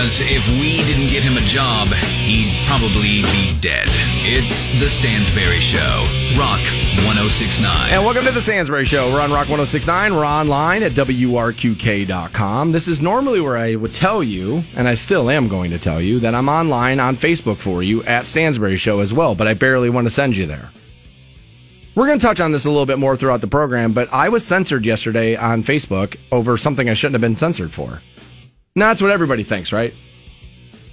because if we didn't get him a job, he'd probably be dead. It's The Stansberry Show, Rock 1069. And welcome to the Stansberry Show. We're on Rock 1069. We're online at WRQK.com. This is normally where I would tell you, and I still am going to tell you, that I'm online on Facebook for you at Stansberry Show as well, but I barely want to send you there. We're going to touch on this a little bit more throughout the program, but I was censored yesterday on Facebook over something I shouldn't have been censored for. Now, that's what everybody thinks, right?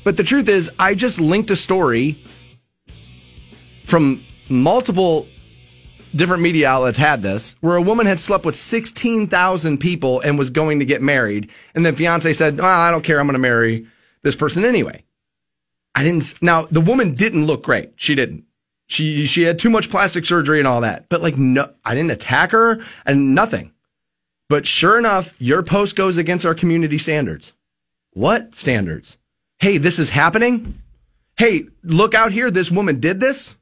But the truth is, I just linked a story from multiple different media outlets had this, where a woman had slept with 16,000 people and was going to get married. And then fiance said, well, I don't care. I'm going to marry this person anyway. I didn't. Now, the woman didn't look great. She didn't. She, she had too much plastic surgery and all that. But like, no, I didn't attack her and nothing. But sure enough, your post goes against our community standards. What standards? Hey, this is happening. Hey, look out here. This woman did this.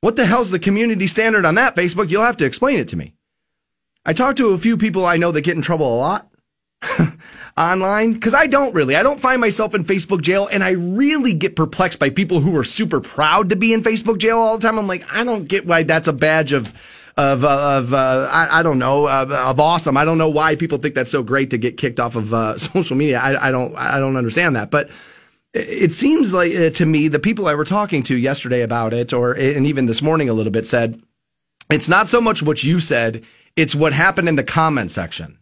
What the hell's the community standard on that, Facebook? You'll have to explain it to me. I talk to a few people I know that get in trouble a lot online because I don't really. I don't find myself in Facebook jail, and I really get perplexed by people who are super proud to be in Facebook jail all the time. I'm like, I don't get why that's a badge of of uh, of uh, I, I, don't know of, of, awesome. I don't know why people think that's so great to get kicked off of uh, social media. I, I don't I don't understand that, but it seems like uh, to me the people I were talking to yesterday about it, or and even this morning a little bit, said it's not so much what you said; it's what happened in the comment section,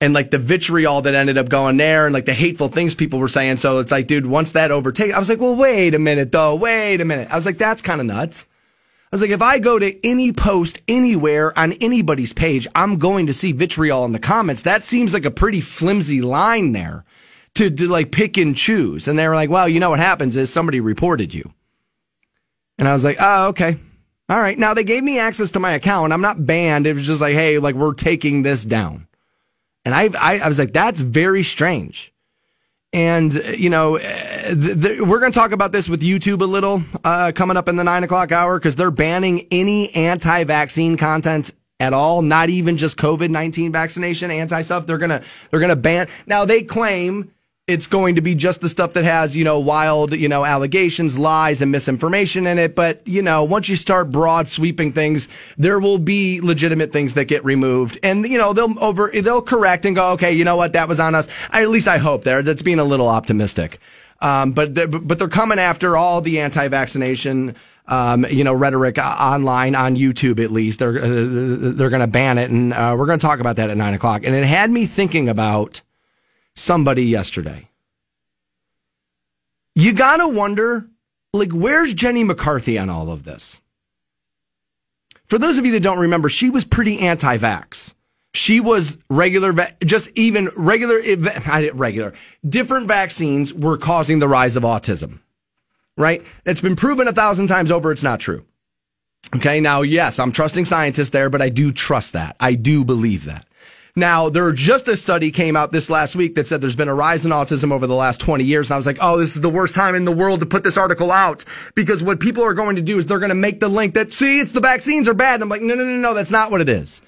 and like the vitriol that ended up going there, and like the hateful things people were saying. So it's like, dude, once that overtake, I was like, well, wait a minute, though, wait a minute. I was like, that's kind of nuts. Was like, if I go to any post anywhere on anybody's page, I'm going to see vitriol in the comments. That seems like a pretty flimsy line there to, to like pick and choose. And they were like, well, you know what happens is somebody reported you. And I was like, oh, okay. All right. Now they gave me access to my account. I'm not banned. It was just like, hey, like we're taking this down. And I, I, I was like, that's very strange. And, you know, th- th- we're going to talk about this with YouTube a little uh, coming up in the nine o'clock hour because they're banning any anti vaccine content at all, not even just COVID 19 vaccination, anti stuff. They're going to, they're going to ban. Now they claim it's going to be just the stuff that has, you know, wild, you know, allegations, lies, and misinformation in it. But, you know, once you start broad sweeping things, there will be legitimate things that get removed. And, you know, they'll over, they'll correct and go, okay, you know what, that was on us. I, at least I hope there. That's being a little optimistic. Um, but, they're, but they're coming after all the anti vaccination. Um, you know, rhetoric online on YouTube at least. They're uh, they're going to ban it, and uh, we're going to talk about that at nine o'clock. And it had me thinking about somebody yesterday. You got to wonder, like, where's Jenny McCarthy on all of this? For those of you that don't remember, she was pretty anti vax. She was regular, just even regular, regular, different vaccines were causing the rise of autism, right? It's been proven a thousand times over it's not true. Okay. Now, yes, I'm trusting scientists there, but I do trust that. I do believe that. Now, there just a study came out this last week that said there's been a rise in autism over the last 20 years. And I was like, oh, this is the worst time in the world to put this article out because what people are going to do is they're going to make the link that, see, it's the vaccines are bad. And I'm like, no, no, no, no, that's not what it is.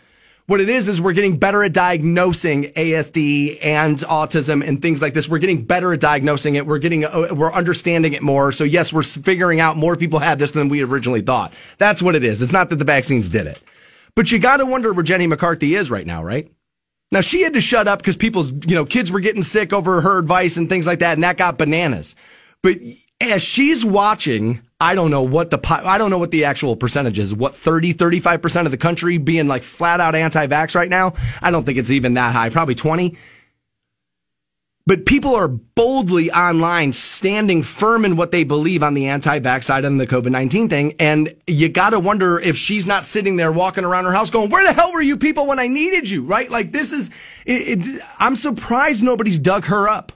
What it is is we're getting better at diagnosing ASD and autism and things like this. We're getting better at diagnosing it. We're getting, uh, we're understanding it more. So yes, we're figuring out more people have this than we originally thought. That's what it is. It's not that the vaccines did it. But you got to wonder where Jenny McCarthy is right now, right? Now she had to shut up because people's, you know, kids were getting sick over her advice and things like that, and that got bananas. But as she's watching, I don't know what the I don't know what the actual percentage is. What 30, 35% of the country being like flat out anti-vax right now? I don't think it's even that high. Probably 20. But people are boldly online standing firm in what they believe on the anti-vax side on the COVID-19 thing. And you gotta wonder if she's not sitting there walking around her house going, where the hell were you people when I needed you? Right? Like this is, it, it, I'm surprised nobody's dug her up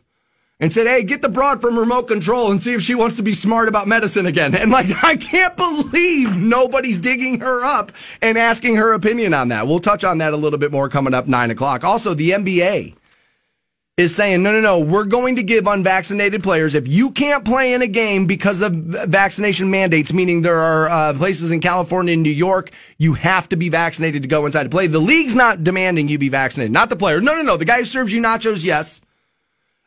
and said, Hey, get the broad from remote control and see if she wants to be smart about medicine again. And like, I can't believe nobody's digging her up and asking her opinion on that. We'll touch on that a little bit more coming up nine o'clock. Also, the NBA is saying, no, no, no, we're going to give unvaccinated players, if you can't play in a game because of vaccination mandates, meaning there are uh, places in California and New York, you have to be vaccinated to go inside to play. The league's not demanding you be vaccinated, not the player. No, no, no. The guy who serves you nachos, yes.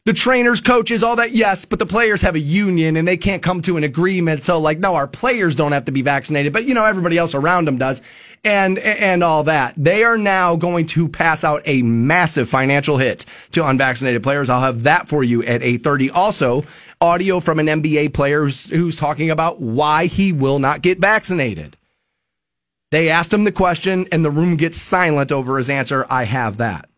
The trainers, coaches, all that, yes, but the players have a union and they can't come to an agreement. So, like, no, our players don't have to be vaccinated, but you know, everybody else around them does, and and all that. They are now going to pass out a massive financial hit to unvaccinated players. I'll have that for you at eight thirty. Also, audio from an NBA player who's, who's talking about why he will not get vaccinated. They asked him the question, and the room gets silent over his answer. I have that.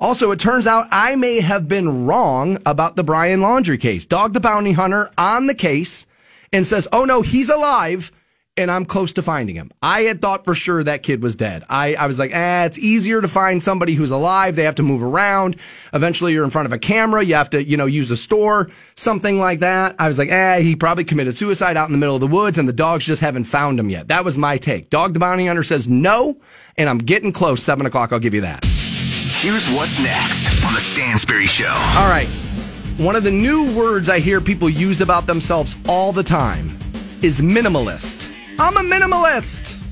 Also, it turns out I may have been wrong about the Brian Laundrie case. Dog the Bounty Hunter on the case and says, oh no, he's alive and I'm close to finding him. I had thought for sure that kid was dead. I, I was like, eh, it's easier to find somebody who's alive. They have to move around. Eventually you're in front of a camera. You have to, you know, use a store, something like that. I was like, eh, he probably committed suicide out in the middle of the woods and the dogs just haven't found him yet. That was my take. Dog the Bounty Hunter says no, and I'm getting close. Seven o'clock. I'll give you that. Here's what's next on the Stansbury Show. All right. One of the new words I hear people use about themselves all the time is minimalist. I'm a minimalist.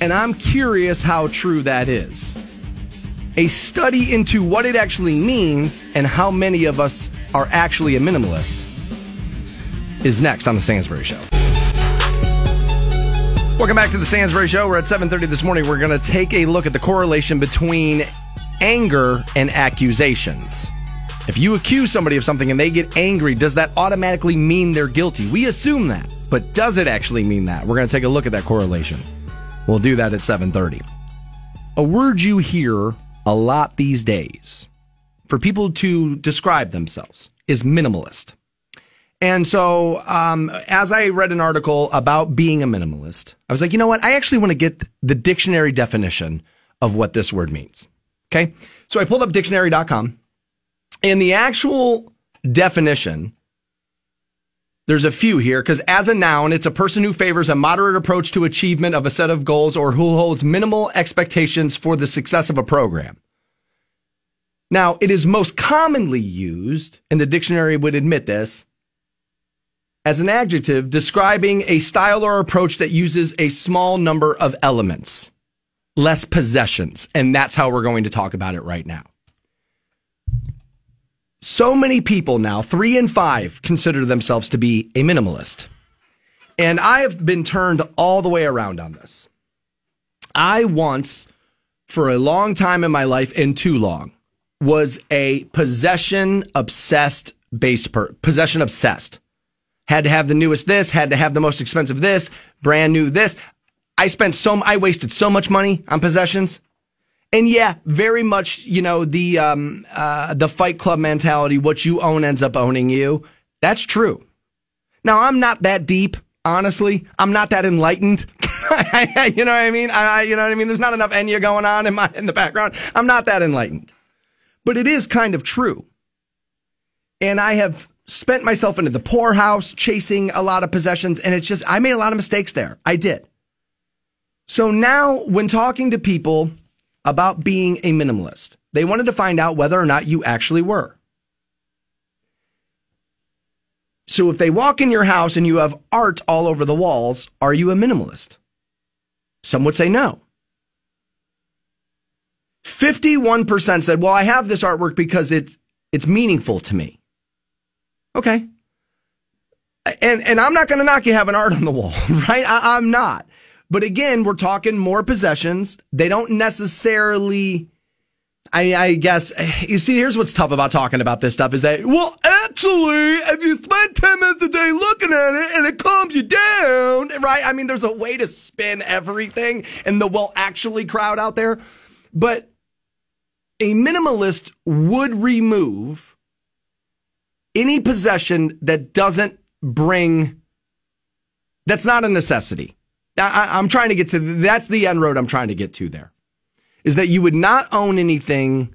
And I'm curious how true that is. A study into what it actually means and how many of us are actually a minimalist is next on the Stansbury Show. Welcome back to the Stansbury Show. We're at 7:30 this morning. We're going to take a look at the correlation between anger and accusations. If you accuse somebody of something and they get angry, does that automatically mean they're guilty? We assume that, but does it actually mean that? We're going to take a look at that correlation. We'll do that at 7:30. A word you hear a lot these days for people to describe themselves is minimalist. And so, um, as I read an article about being a minimalist, I was like, you know what? I actually want to get the dictionary definition of what this word means. Okay. So I pulled up dictionary.com and the actual definition, there's a few here because as a noun, it's a person who favors a moderate approach to achievement of a set of goals or who holds minimal expectations for the success of a program. Now, it is most commonly used, and the dictionary would admit this, as an adjective describing a style or approach that uses a small number of elements, less possessions. And that's how we're going to talk about it right now. So many people now, three in five, consider themselves to be a minimalist. And I have been turned all the way around on this. I once, for a long time in my life, and too long, was a possession obsessed based per possession obsessed had to have the newest this, had to have the most expensive this, brand new this. I spent so, I wasted so much money on possessions. And yeah, very much, you know, the, um, uh, the fight club mentality, what you own ends up owning you. That's true. Now, I'm not that deep, honestly. I'm not that enlightened. you know what I mean? I, you know what I mean? There's not enough Enya going on in my, in the background. I'm not that enlightened, but it is kind of true. And I have spent myself into the poorhouse chasing a lot of possessions. And it's just, I made a lot of mistakes there. I did. So now, when talking to people about being a minimalist, they wanted to find out whether or not you actually were. So if they walk in your house and you have art all over the walls, are you a minimalist? Some would say no. 51% said, well, I have this artwork because it's, it's meaningful to me. Okay. And and I'm not going to knock you having art on the wall, right? I, I'm not. But again, we're talking more possessions. They don't necessarily. I, I guess you see. Here's what's tough about talking about this stuff is that well, actually, if you spend ten minutes a day looking at it and it calms you down, right? I mean, there's a way to spin everything in the well, actually crowd out there, but a minimalist would remove any possession that doesn't bring, that's not a necessity. I, am trying to get to, that's the end road I'm trying to get to there, is that you would not own anything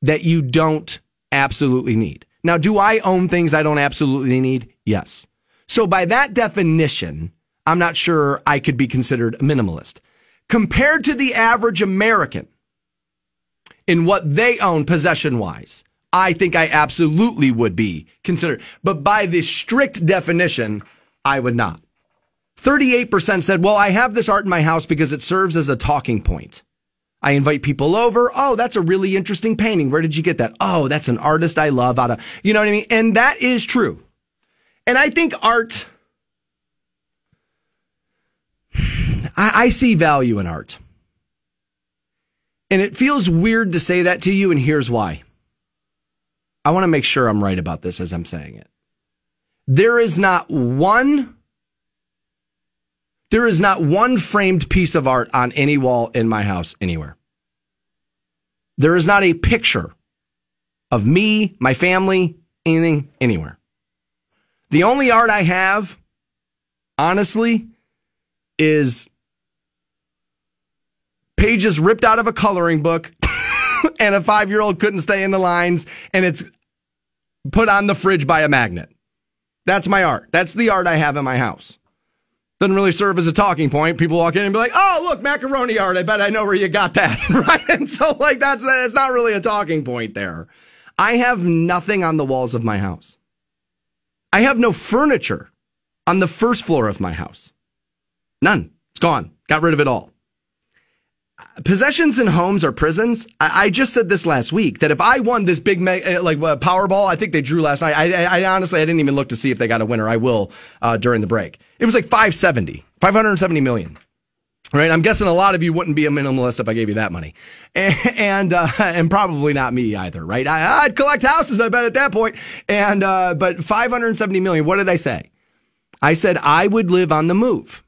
that you don't absolutely need. Now, do I own things I don't absolutely need? Yes. So by that definition, I'm not sure I could be considered a minimalist. Compared to the average American in what they own possession wise, I think I absolutely would be considered. But by this strict definition, I would not. 38% said, well, I have this art in my house because it serves as a talking point. I invite people over. Oh, that's a really interesting painting. Where did you get that? Oh, that's an artist I love out of, you know what I mean? And that is true. And I think art, I, I see value in art. And it feels weird to say that to you, and here's why. I want to make sure I'm right about this as I'm saying it. There is not one there is not one framed piece of art on any wall in my house anywhere. There is not a picture of me, my family, anything anywhere. The only art I have, honestly, is pages ripped out of a coloring book and a five year old couldn't stay in the lines and it's put on the fridge by a magnet. That's my art. That's the art I have in my house doesn't really serve as a talking point. People walk in and be like, "Oh, look, macaroni art. I bet I know where you got that." right? And so, like, that's it's not really a talking point there. I have nothing on the walls of my house. I have no furniture on the first floor of my house. None. It's gone. Got rid of it all. Possessions in homes are prisons. I, I just said this last week that if I won this big me- uh, like uh, Powerball, I think they drew last night. I, I, I, honestly I didn't even look to see if they got a winner. I will uh, during the break. It was like 570, 570 million. Right, I'm guessing a lot of you wouldn't be a minimalist if I gave you that money, and and, uh, and probably not me either. Right, I, would collect houses, I bet at that point. And uh, but 570 million. What did I say? I said I would live on the move.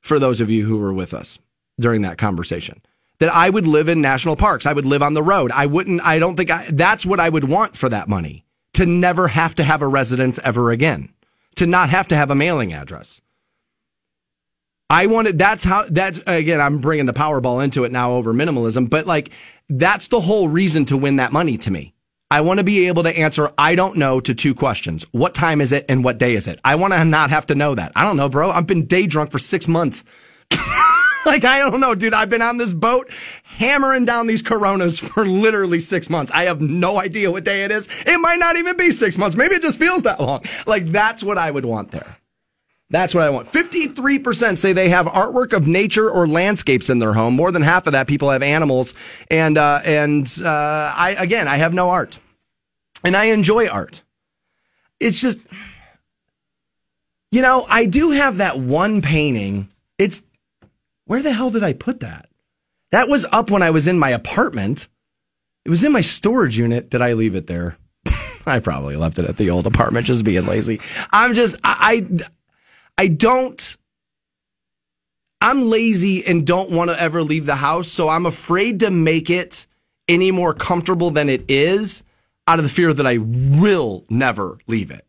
For those of you who were with us during that conversation, that I would live in national parks, I would live on the road. I wouldn't. I don't think I, that's what I would want for that money. To never have to have a residence ever again. To not have to have a mailing address I wanted, that's how, that's, again, I'm bringing the Powerball into it now over minimalism, but like, that's the whole reason to win that money to me. I want to be able to answer, I don't know to two questions. What time is it and what day is it? I want to not have to know that. I don't know, bro. I've been day drunk for six months. like, I don't know, dude. I've been on this boat hammering down these coronas for literally six months. I have no idea what day it is. It might not even be six months. Maybe it just feels that long. Like, that's what I would want there. That's what I want. 53% say they have artwork of nature or landscapes in their home. More than half of that people have animals. And, uh, and, uh, I, again, I have no art and I enjoy art. It's just, you know, I do have that one painting. It's, where the hell did I put that? That was up when I was in my apartment. It was in my storage unit. Did I leave it there? I probably left it at the old apartment, just being lazy. I'm just, I, I I don't. I'm lazy and don't want to ever leave the house, so I'm afraid to make it any more comfortable than it is out of the fear that I will never leave it.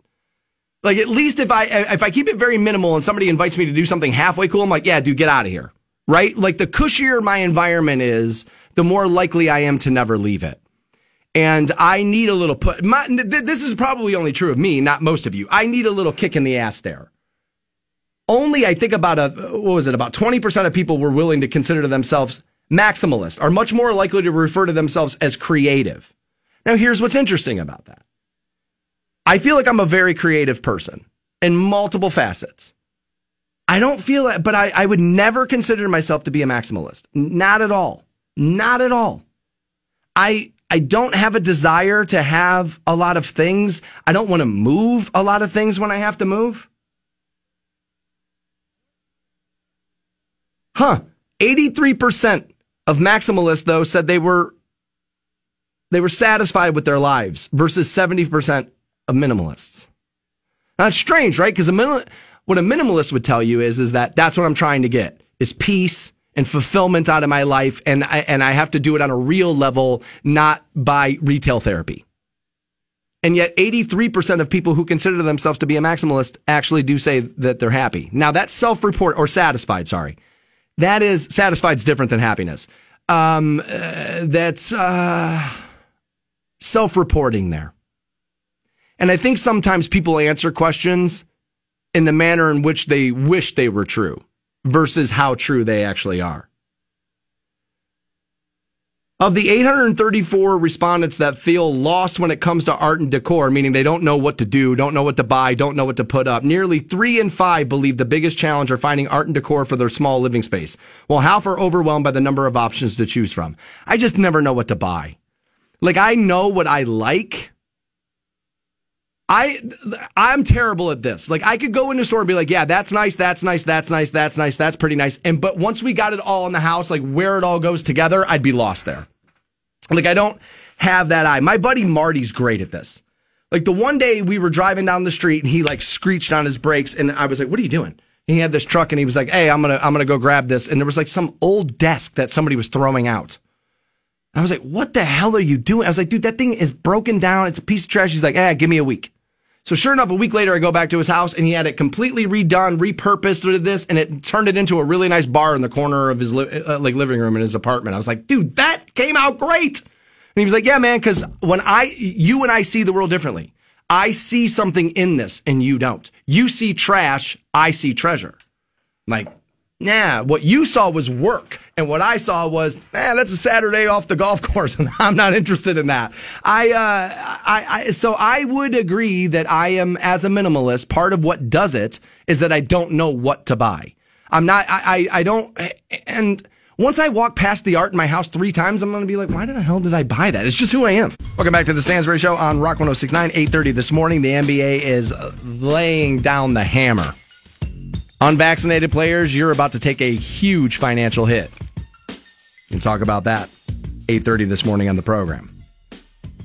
Like at least if I if I keep it very minimal and somebody invites me to do something halfway cool, I'm like, yeah, dude, get out of here. Right? Like the cushier my environment is, the more likely I am to never leave it. And I need a little put. This is probably only true of me, not most of you. I need a little kick in the ass there only I think about a what was it about 20% of people were willing to consider themselves maximalist are much more likely to refer to themselves as creative. Now here's what's interesting about that. I feel like I'm a very creative person in multiple facets. I don't feel that, but I, I would never consider myself to be a maximalist. Not at all. Not at all. I I don't have a desire to have a lot of things. I don't want to move a lot of things when I have to move. Huh. 83% of maximalists though said they were they were satisfied with their lives versus 70% of minimalists. Now it's strange, right? Because the minimal, what a minimalist would tell you is, is that that's what I'm trying to get is peace and fulfillment out of my life. And I, and I have to do it on a real level, not by retail therapy. And yet 83% of people who consider themselves to be a maximalist actually do say that they're happy. Now that's self-report or satisfied, sorry. That is satisfied is different than happiness. Um, uh, that's uh, self-reporting there. And I think sometimes people answer questions in the manner in which they wish they were true versus how true they actually are. Of the 834 respondents that feel lost when it comes to art and decor, meaning they don't know what to do, don't know what to buy, don't know what to put up, nearly three in five believe the biggest challenge are finding art and decor for their small living space, while half are overwhelmed by the number of options to choose from. I just never know what to buy. Like, I know what I like. I I'm terrible at this. Like I could go in the store and be like, yeah, that's nice, that's nice, that's nice, that's nice, that's pretty nice. And but once we got it all in the house, like where it all goes together, I'd be lost there. Like I don't have that eye. My buddy Marty's great at this. Like the one day we were driving down the street and he like screeched on his brakes and I was like, "What are you doing?" And he had this truck and he was like, "Hey, I'm going to I'm going to go grab this." And there was like some old desk that somebody was throwing out. I was like, "What the hell are you doing?" I was like, "Dude, that thing is broken down. It's a piece of trash." He's like, "Eh, give me a week." So sure enough, a week later, I go back to his house and he had it completely redone, repurposed with this, and it turned it into a really nice bar in the corner of his li- uh, like living room in his apartment. I was like, dude, that came out great. And he was like, yeah, man, because when I, you and I see the world differently. I see something in this and you don't. You see trash, I see treasure. I'm like, Nah, what you saw was work. And what I saw was, man, that's a Saturday off the golf course. And I'm not interested in that. I, uh, I, I, so I would agree that I am, as a minimalist, part of what does it is that I don't know what to buy. I'm not, I, I, I don't, and once I walk past the art in my house three times, I'm going to be like, why the hell did I buy that? It's just who I am. Welcome back to the Stansbury Show on Rock 1069, 830 this morning. The NBA is laying down the hammer. Unvaccinated players, you're about to take a huge financial hit. We'll talk about that 8:30 this morning on the program.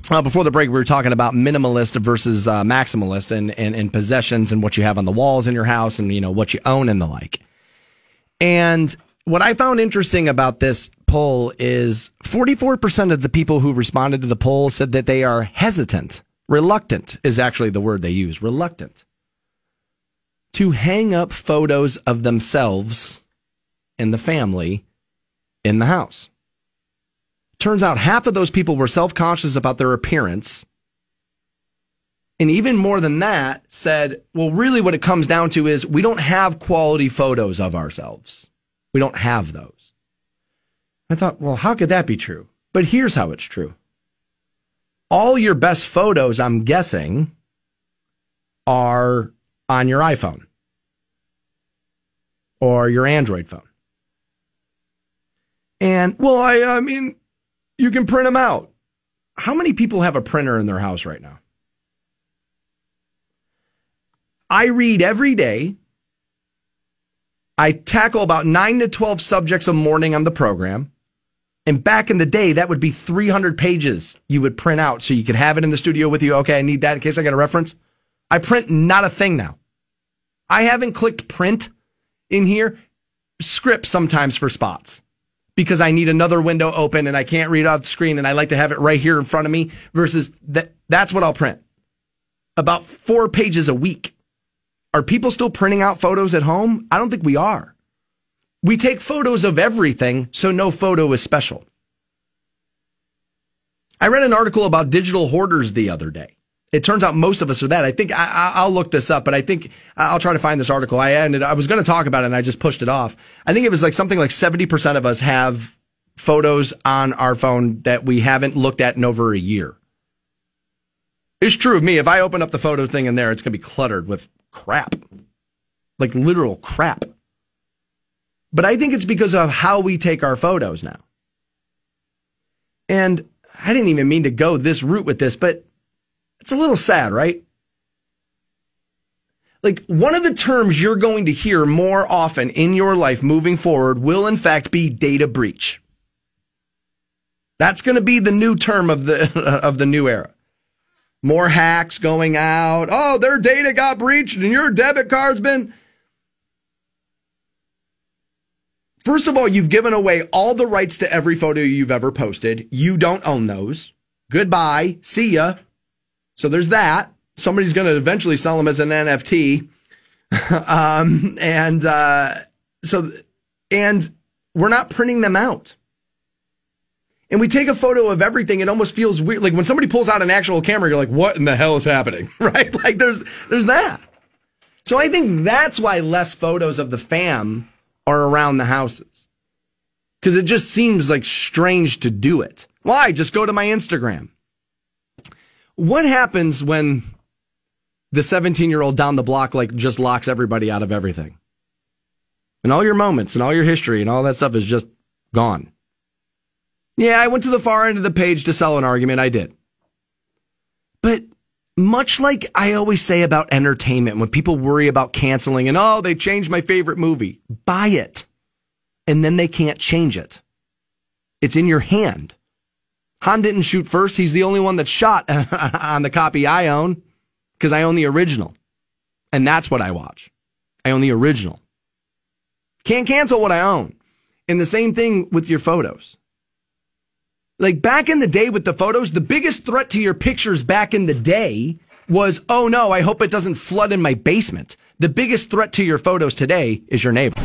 Uh, before the break, we were talking about minimalist versus uh, maximalist and, and, and possessions and what you have on the walls in your house and you know what you own and the like. And what I found interesting about this poll is 44% of the people who responded to the poll said that they are hesitant. Reluctant is actually the word they use. Reluctant to hang up photos of themselves and the family in the house. Turns out half of those people were self conscious about their appearance. And even more than that, said, well, really what it comes down to is we don't have quality photos of ourselves. We don't have those. I thought, well, how could that be true? But here's how it's true. All your best photos, I'm guessing, are on your iPhone or your Android phone. And well, I, I mean, you can print them out. How many people have a printer in their house right now? I read every day. I tackle about nine to 12 subjects a morning on the program. And back in the day, that would be 300 pages you would print out so you could have it in the studio with you. Okay, I need that in case I got a reference. I print not a thing now. I haven't clicked print in here. Script sometimes for spots because I need another window open and I can't read off the screen and I like to have it right here in front of me versus that that's what I'll print. About 4 pages a week. Are people still printing out photos at home? I don't think we are. We take photos of everything, so no photo is special. I read an article about digital hoarders the other day. It turns out most of us are that. I think I, will look this up, but I think I'll try to find this article. I ended. I was going to talk about it, and I just pushed it off. I think it was like something like seventy percent of us have photos on our phone that we haven't looked at in over a year. It's true of me. If I open up the photo thing in there, it's going to be cluttered with crap, like literal crap. But I think it's because of how we take our photos now. And I didn't even mean to go this route with this, but it's a little sad, right? Like one of the terms you're going to hear more often in your life moving forward will in fact be data breach. That's going to be the new term of the of the new era. More hacks going out. Oh, their data got breached and your debit card's been First of all, you've given away all the rights to every photo you've ever posted. You don't own those. Goodbye. See ya. So there's that. Somebody's going to eventually sell them as an NFT. um, and uh, so, and we're not printing them out. And we take a photo of everything. It almost feels weird. Like when somebody pulls out an actual camera, you're like, what in the hell is happening? right? Like there's, there's that. So I think that's why less photos of the fam are around the houses. because it just seems like strange to do it. Why? Just go to my Instagram. What happens when the 17 year old down the block like just locks everybody out of everything? And all your moments and all your history and all that stuff is just gone. Yeah, I went to the far end of the page to sell an argument. I did. But much like I always say about entertainment, when people worry about canceling and, oh, they changed my favorite movie, buy it. And then they can't change it. It's in your hand. Han didn't shoot first. He's the only one that shot on the copy I own because I own the original. And that's what I watch. I own the original. Can't cancel what I own. And the same thing with your photos. Like back in the day with the photos, the biggest threat to your pictures back in the day was, oh no, I hope it doesn't flood in my basement. The biggest threat to your photos today is your neighbor.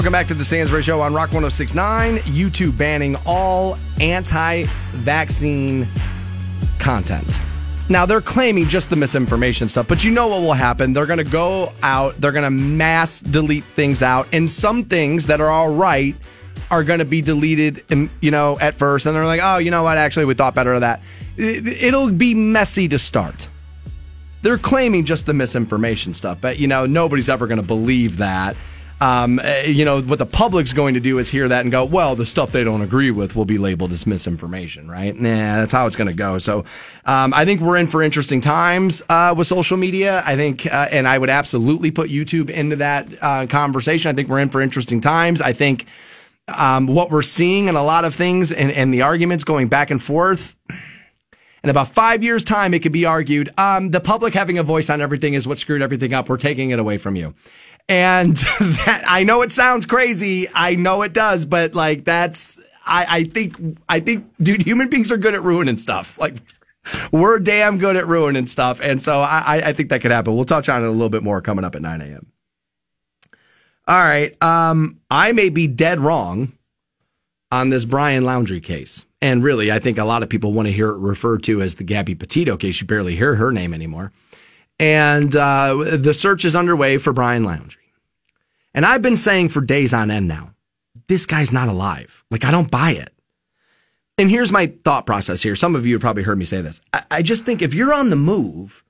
Welcome back to the Stansbury Show on Rock 1069. YouTube banning all anti vaccine content. Now, they're claiming just the misinformation stuff, but you know what will happen. They're going to go out, they're going to mass delete things out, and some things that are all right are going to be deleted, um, you know, at first. And they're like, oh, you know what? Actually, we thought better of that. It'll be messy to start. They're claiming just the misinformation stuff, but, you know, nobody's ever going to believe that um, uh, you know, what the public's going to do is hear that and go, well, the stuff they don't agree with will be labeled as misinformation, right? Nah, that's how it's going to go. So, um, I think we're in for interesting times, uh, with social media. I think, uh, and I would absolutely put YouTube into that, uh, conversation. I think we're in for interesting times. I think, um, what we're seeing in a lot of things and, and the arguments going back and forth, in about five years' time, it could be argued um, the public having a voice on everything is what screwed everything up. We're taking it away from you. And that, I know it sounds crazy. I know it does, but like that's, I, I think, I think, dude, human beings are good at ruining stuff. Like, we're damn good at ruining stuff. And so I, I think that could happen. We'll touch on it a little bit more coming up at 9 a.m. All right. Um, I may be dead wrong on this Brian Laundrie case. And really, I think a lot of people want to hear it referred to as the Gabby Petito case. You barely hear her name anymore. And uh, the search is underway for Brian Laundrie. And I've been saying for days on end now, this guy's not alive. Like, I don't buy it. And here's my thought process here. Some of you have probably heard me say this. I, I just think if you're on the move,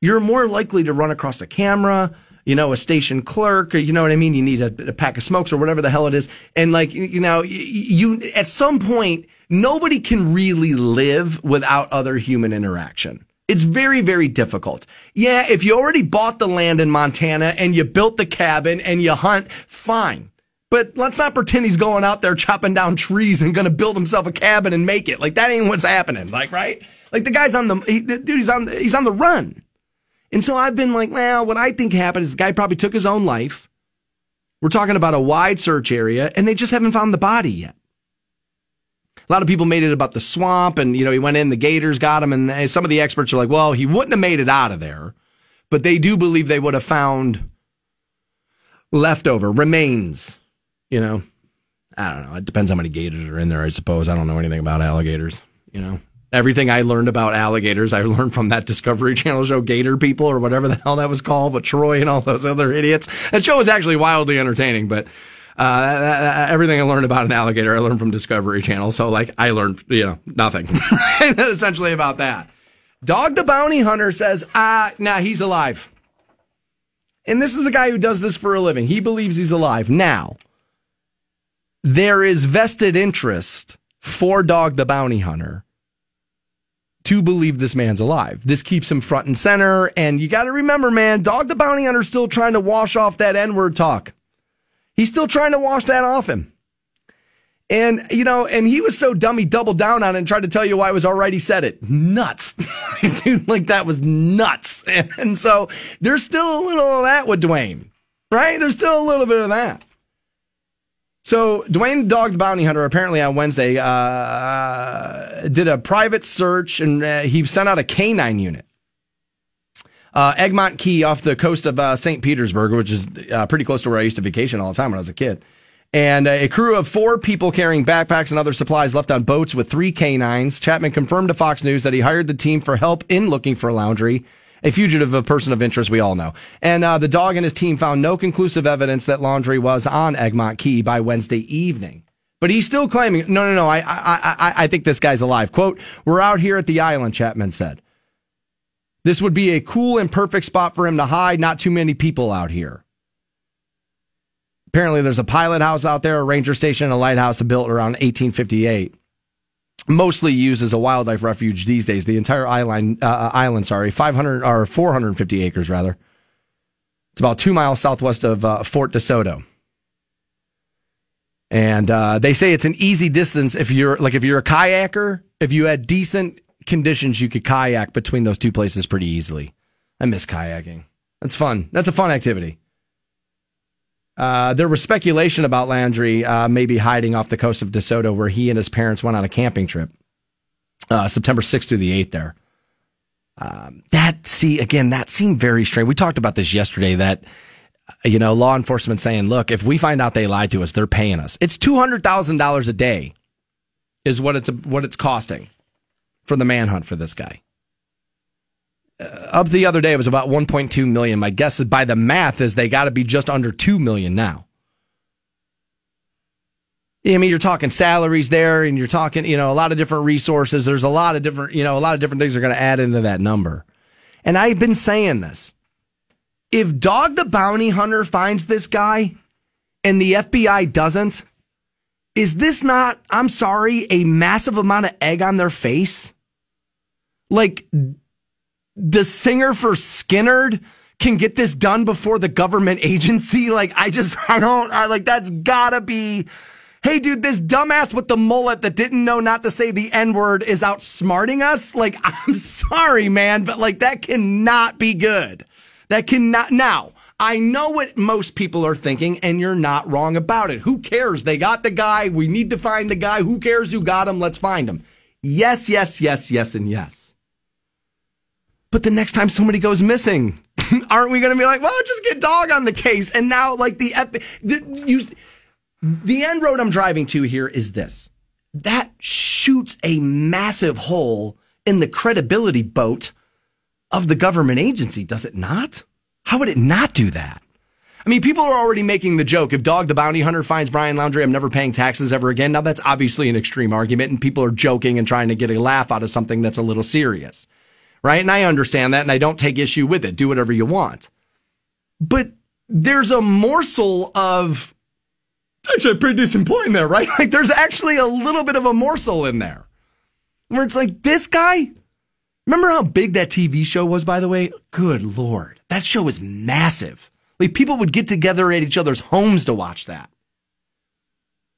you're more likely to run across a camera, you know, a station clerk, or you know what I mean? You need a, a, pack of smokes or whatever the hell it is. And like, you know, you, at some point, nobody can really live without other human interaction. It's very, very difficult. Yeah, if you already bought the land in Montana and you built the cabin and you hunt, fine. But let's not pretend he's going out there chopping down trees and going to build himself a cabin and make it. Like that ain't what's happening. Like, right? Like the guy's on the, he, dude, he's on, he's on the run. And so I've been like, well, what I think happened is the guy probably took his own life. We're talking about a wide search area and they just haven't found the body yet a lot of people made it about the swamp and, you know, he went in, the gators got him. And some of the experts are like, well, he wouldn't have made it out of there, but they do believe they would have found leftover remains, you know. I don't know. It depends how many gators are in there, I suppose. I don't know anything about alligators, you know. Everything I learned about alligators, I learned from that Discovery Channel show, Gator People, or whatever the hell that was called, with Troy and all those other idiots. That show was actually wildly entertaining, but uh, everything I learned about an alligator, I learned from Discovery Channel. So, like, I learned, you know, nothing essentially about that. Dog the Bounty Hunter says, ah, nah, he's alive. And this is a guy who does this for a living. He believes he's alive. Now, there is vested interest for Dog the Bounty Hunter to believe this man's alive. This keeps him front and center. And you got to remember, man, Dog the Bounty Hunter still trying to wash off that N word talk. He's still trying to wash that off him. And, you know, and he was so dumb, he doubled down on it and tried to tell you why it was all right. He said it. Nuts. Dude, like that was nuts. And, so there's still a little of that with Duane, right? There's still a little bit of that. So Duane Dog the Bounty Hunter apparently on Wednesday uh, did a private search and uh, he sent out a canine unit Uh, Egmont Key off the coast of uh, St. Petersburg, which is uh, pretty close to where I used to vacation all the time when I was a kid. And a crew of four people carrying backpacks and other supplies left on boats with three canines. Chapman confirmed to Fox News that he hired the team for help in looking for Laundrie, a fugitive, a person of interest, we all know. And uh, the dog and his team found no conclusive evidence that Laundrie was on Egmont Key by Wednesday evening. But he's still claiming, no, no, no, I, I, I, I think this guy's alive. Quote, we're out here at the island, Chapman said. This would be a cool and perfect spot for him to hide. Not too many people out here. Apparently, there's a pilot house out there, a ranger station, a lighthouse built around 1858. Mostly used as a wildlife refuge these days. The entire island, uh island, sorry, 500 or 450 acres rather. It's about two miles southwest of uh, Fort DeSoto. And uh, they say it's an easy distance if you're like if you're a kayaker, if you had decent conditions, you could kayak between those two places pretty easily. I miss kayaking. That's fun. That's a fun activity. Uh, there was speculation about Laundrie uh, maybe hiding off the coast of DeSoto, where he and his parents went on a camping trip, uh, September 6th through the 8th. There, um, that see again, that seemed very strange. We talked about this yesterday. That uh, you know, law enforcement saying, "Look, if we find out they lied to us, they're paying us. It's two hundred thousand dollars a day, is what it's what it's costing for the manhunt for this guy." uh, up the other day it was about 1.2 million. My guess is by the math is they got to be just under 2 million now. I mean, you're talking salaries there and you're talking, you know, a lot of different resources. There's a lot of different, you know, a lot of different things are going to add into that number. And I've been saying this. If Dog the Bounty Hunter finds this guy and the FBI doesn't, is this not, I'm sorry, a massive amount of egg on their face? Like, the singer for Skynyrd can get this done before the government agency. Like, I just, I don't, I like, that's gotta be, hey, dude, this dumbass with the mullet that didn't know not to say the N word is outsmarting us. Like, I'm sorry, man, but like, that cannot be good. That cannot, now, I know what most people are thinking, and you're not wrong about it. Who cares? They got the guy. We need to find the guy. Who cares who got him? Let's find him. Yes, yes, yes, yes, and yes. But the next time somebody goes missing, aren't we going to be like, well, just get dog on the case? And now, like the, the you, the end road I'm driving to here is this. That shoots a massive hole in the credibility boat of the government agency, does it not? How would it not do that? I mean, people are already making the joke. If Dog the Bounty Hunter finds Brian Laundrie, I'm never paying taxes ever again. Now, that's obviously an extreme argument, and people are joking and trying to get a laugh out of something that's a little serious right? And I understand that and I don't take issue with it. Do whatever you want. But there's a morsel of actually a pretty decent point in there, right? Like there's actually a little bit of a morsel in there where it's like this guy. Remember how big that TV show was, by the way? Good Lord. That show was massive. Like people would get together at each other's homes to watch that.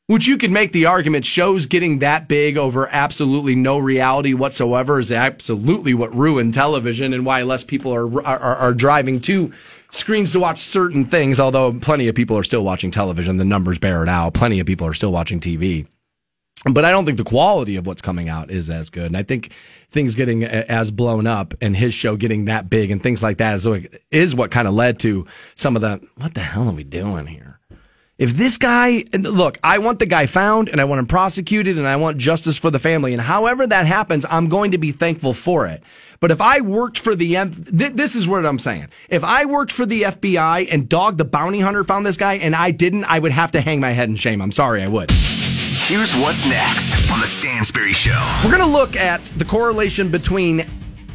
Which you could make the argument shows getting that big over absolutely no reality whatsoever is absolutely what ruined television and why less people are, are, are driving to screens to watch certain things. Although plenty of people are still watching television, the numbers bear it out. Plenty of people are still watching TV. But I don't think the quality of what's coming out is as good. And I think things getting as blown up and his show getting that big and things like that is, is what kind of led to some of the, what the hell are we doing here? If this guy, look, I want the guy found and I want him prosecuted and I want justice for the family. And however that happens, I'm going to be thankful for it. But if I worked for the, this is what I'm saying. If I worked for the FBI and Dog the Bounty Hunter found this guy and I didn't, I would have to hang my head in shame. I'm sorry, I would. Here's what's next on the Stansbury Show. We're going to look at the correlation between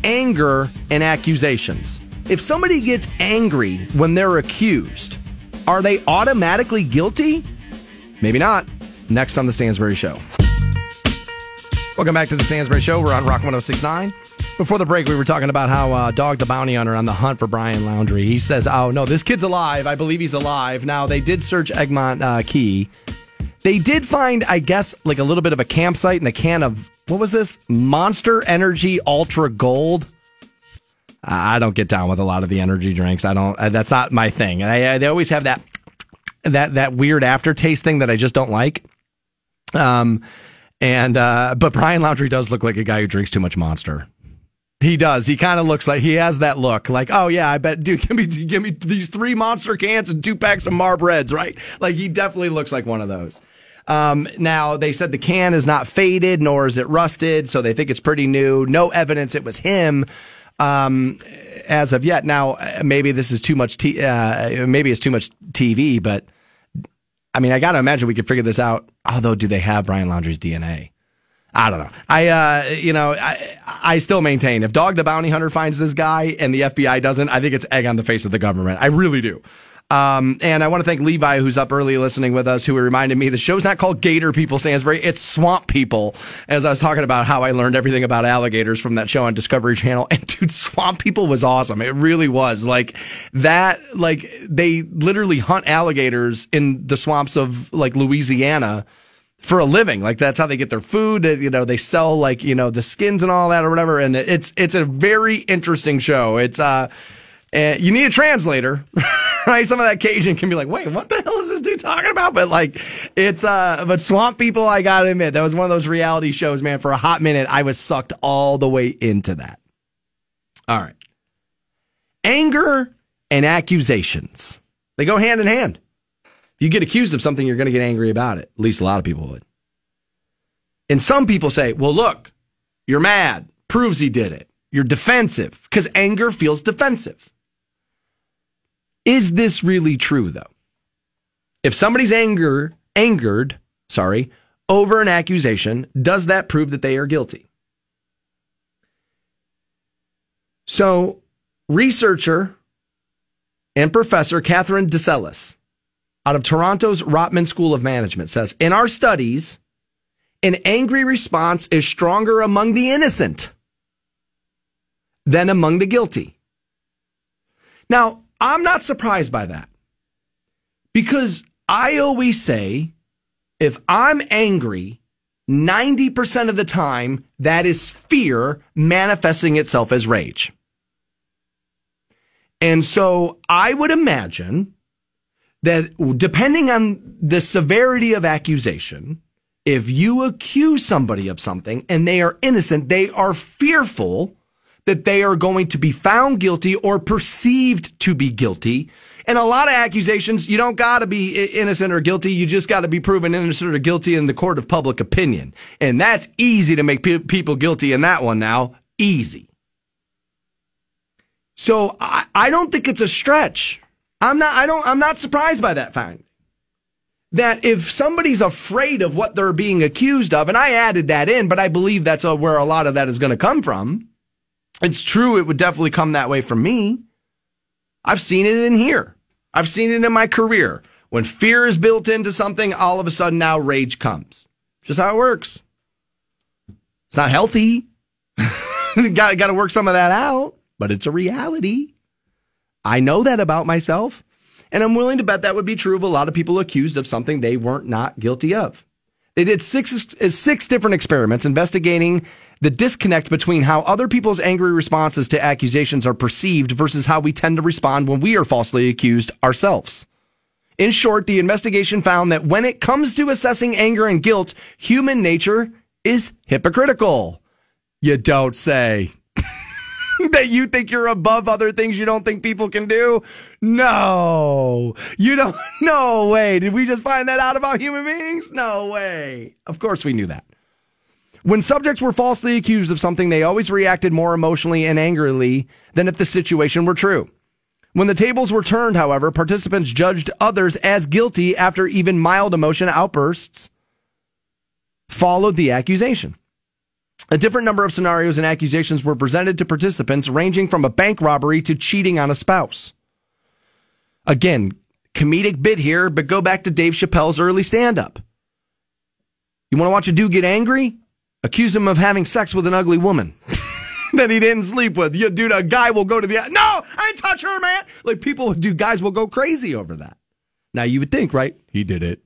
anger and accusations. If somebody gets angry when they're accused, are they automatically guilty? Maybe not. Next on The Stansbury Show. Welcome back to The Stansbury Show. We're on Rock 1069. Before the break, we were talking about how uh, Dog the Bounty Hunter on the hunt for Brian Laundrie. He says, Oh, no, this kid's alive. I believe he's alive. Now, they did search Egmont uh, Key. They did find, I guess, like a little bit of a campsite and a can of, what was this? Monster Energy Ultra Gold. I don't get down with a lot of the energy drinks. I don't. Uh, that's not my thing. I, I, they always have that that that weird aftertaste thing that I just don't like. Um, and uh, but Brian Laundrie does look like a guy who drinks too much Monster. He does. He kind of looks like he has that look. Like, oh yeah, I bet, dude, give me give me these three monster cans and two packs of Marb Reds, right? Like he definitely looks like one of those. Um, now they said the can is not faded nor is it rusted, so they think it's pretty new. No evidence it was him. Um, as of yet. Now, maybe this is too much. T- uh, maybe it's too much TV, but I mean, I got to imagine we could figure this out. Although, do they have Brian Laundrie's DNA? I don't know. I, uh, you know, I, I still maintain if Dog the Bounty Hunter finds this guy and the FBI doesn't, I think it's egg on the face of the government. I really do. Um, and I want to thank Levi, who's up early listening with us, who reminded me the show's not called Gator People Stansbury, it's Swamp People. As I was talking about how I learned everything about alligators from that show on Discovery Channel. And dude, Swamp People was awesome. It really was. Like that, like they literally hunt alligators in the swamps of like Louisiana for a living. Like that's how they get their food. That, you know, they sell like, you know, the skins and all that or whatever. And it's, it's a very interesting show. It's, uh, uh you need a translator. right? Some of that Cajun can be like, wait, what the hell is this dude talking about? But like, it's, uh, but Swamp People, I gotta admit, that was one of those reality shows, man. For a hot minute, I was sucked all the way into that. All right. Anger and accusations. They go hand in hand. If you get accused of something, you're to get angry about it. At least a lot of people would. And some people say, well, look, you're mad. Proves he did it. You're defensive because anger feels defensive. Is this really true though? If somebody's anger angered, sorry, over an accusation, does that prove that they are guilty? So, researcher and professor Katherine DeCelles out of Toronto's Rotman School of Management says, in our studies, an angry response is stronger among the innocent than among the guilty. Now, I'm not surprised by that because I always say if I'm angry, 90% of the time, that is fear manifesting itself as rage. And so I would imagine that depending on the severity of accusation, if you accuse somebody of something and they are innocent, they are fearful that they are going to be found guilty or perceived to be guilty. And a lot of accusations, you don't got to be innocent or guilty. You just got to be proven innocent or guilty in the court of public opinion. And that's easy to make pe- people guilty in that one now. Easy. So I, I don't think it's a stretch. I'm not, I don't, I'm not surprised by that fact. That if somebody's afraid of what they're being accused of, and I added that in, but I believe that's a, where a lot of that is going to come from it's true, it would definitely come that way for me. I've seen it in here. I've seen it in my career. When fear is built into something, all of a sudden now rage comes. Just how it works. It's not healthy. got, got to work some of that out, but it's a reality. I know that about myself. And I'm willing to bet that would be true of a lot of people accused of something they weren't not guilty of. They did six, six different experiments investigating the disconnect between how other people's angry responses to accusations are perceived versus how we tend to respond when we are falsely accused ourselves. In short, the investigation found that when it comes to assessing anger and guilt, human nature is hypocritical. You don't say. that you think you're above other things you don't think people can do? No. You don't. No way. Did we just find that out about human beings? No way. Of course we knew that. When subjects were falsely accused of something, they always reacted more emotionally and angrily than if the situation were true. When the tables were turned, however, participants judged others as guilty after even mild emotion outbursts followed the accusation. A different number of scenarios and accusations were presented to participants, ranging from a bank robbery to cheating on a spouse. Again, comedic bit here, but go back to Dave Chappelle's early stand up. You want to watch a dude get angry? accuse him of having sex with an ugly woman that he didn't sleep with. You, dude, a guy will go to the no, I ain't touch her, man. Like people, dude, guys will go crazy over that. Now you would think, right? He did it.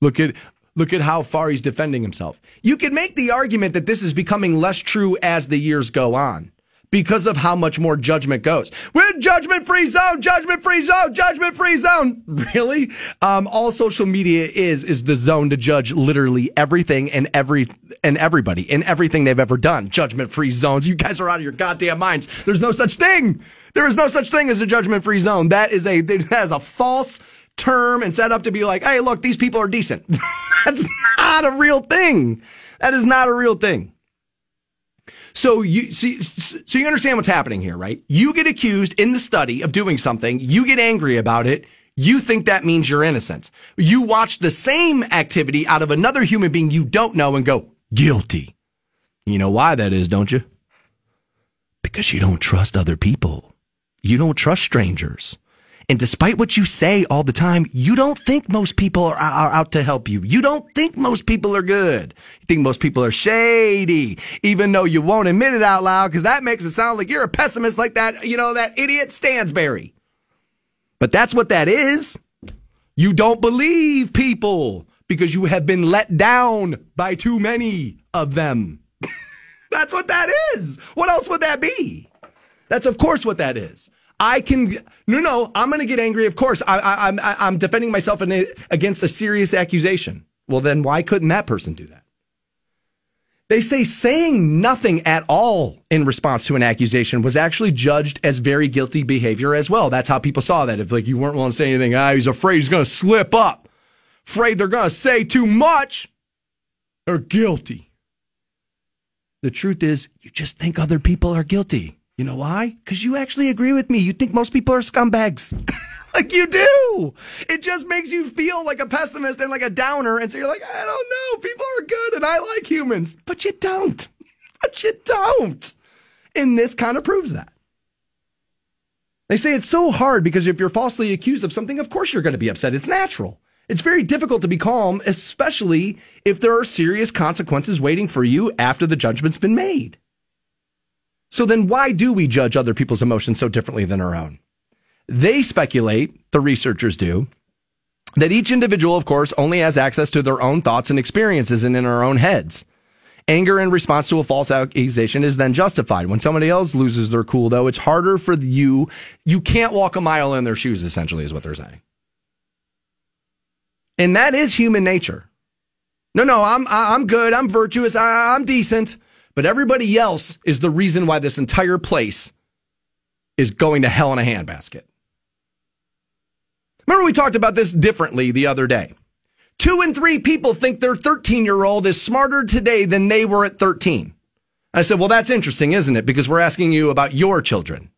Look at look at how far he's defending himself. You can make the argument that this is becoming less true as the years go on. because of how much more judgment goes. We're judgment free zone, judgment free zone, judgment free zone. Really? Um, all social media is is the zone to judge literally everything and every and everybody and everything they've ever done. Judgment free zones. You guys are out of your goddamn minds. There's no such thing. There is no such thing as a judgment free zone. That is a that is a false term and set up to be like, hey, look, these people are decent. That's not a real thing. That is not a real thing. So you see, so you understand what's happening here, right? You get accused in the study of doing something. You get angry about it. You think that means you're innocent. You watch the same activity out of another human being you don't know and go, guilty. You know why that is, don't you? Because you don't trust other people. You don't trust strangers. And despite what you say all the time, you don't think most people are, are, out to help you. You don't think most people are good. You think most people are shady, even though you won't admit it out loud because that makes it sound like you're a pessimist like that, you know, that idiot Stansbury. But that's what that is. You don't believe people because you have been let down by too many of them. that's what that is. What else would that be? That's of course what that is. I can no no I'm going to get angry. Of course I, I, I'm I'm defending myself a, against a serious accusation. Well then why couldn't that person do that? They say saying nothing at all in response to an accusation was actually judged as very guilty behavior as well. That's how people saw that. If like you weren't willing to say anything, ah, he's afraid he's going to slip up, afraid they're going to say too much, they're guilty. The truth is, you just think other people are guilty. You know why? Because you actually agree with me. You think most people are scumbags. like you do. It just makes you feel like a pessimist and like a downer. And so you're like, I don't know. People are good and I like humans. But you don't. But you don't. And this kind of proves that. They say it's so hard because if you're falsely accused of something, of course you're going to be upset. It's natural. It's very difficult to be calm, especially if there are serious consequences waiting for you after the judgment's been made. So then why do we judge other people's emotions so differently than our own? They speculate, the researchers do, that each individual, of course, only has access to their own thoughts and experiences and in our own heads. Anger in response to a false accusation is then justified. When somebody else loses their cool, though, it's harder for you. You can't walk a mile in their shoes, essentially, is what they're saying. And that is human nature. No, no, I'm, I'm good. I'm virtuous. I'm decent. But everybody else is the reason why this entire place is going to hell in a handbasket. Remember, we talked about this differently the other day. Two and three people think their 13 year old is smarter today than they were at 13. I said, well, that's interesting, isn't it? Because we're asking you about your children.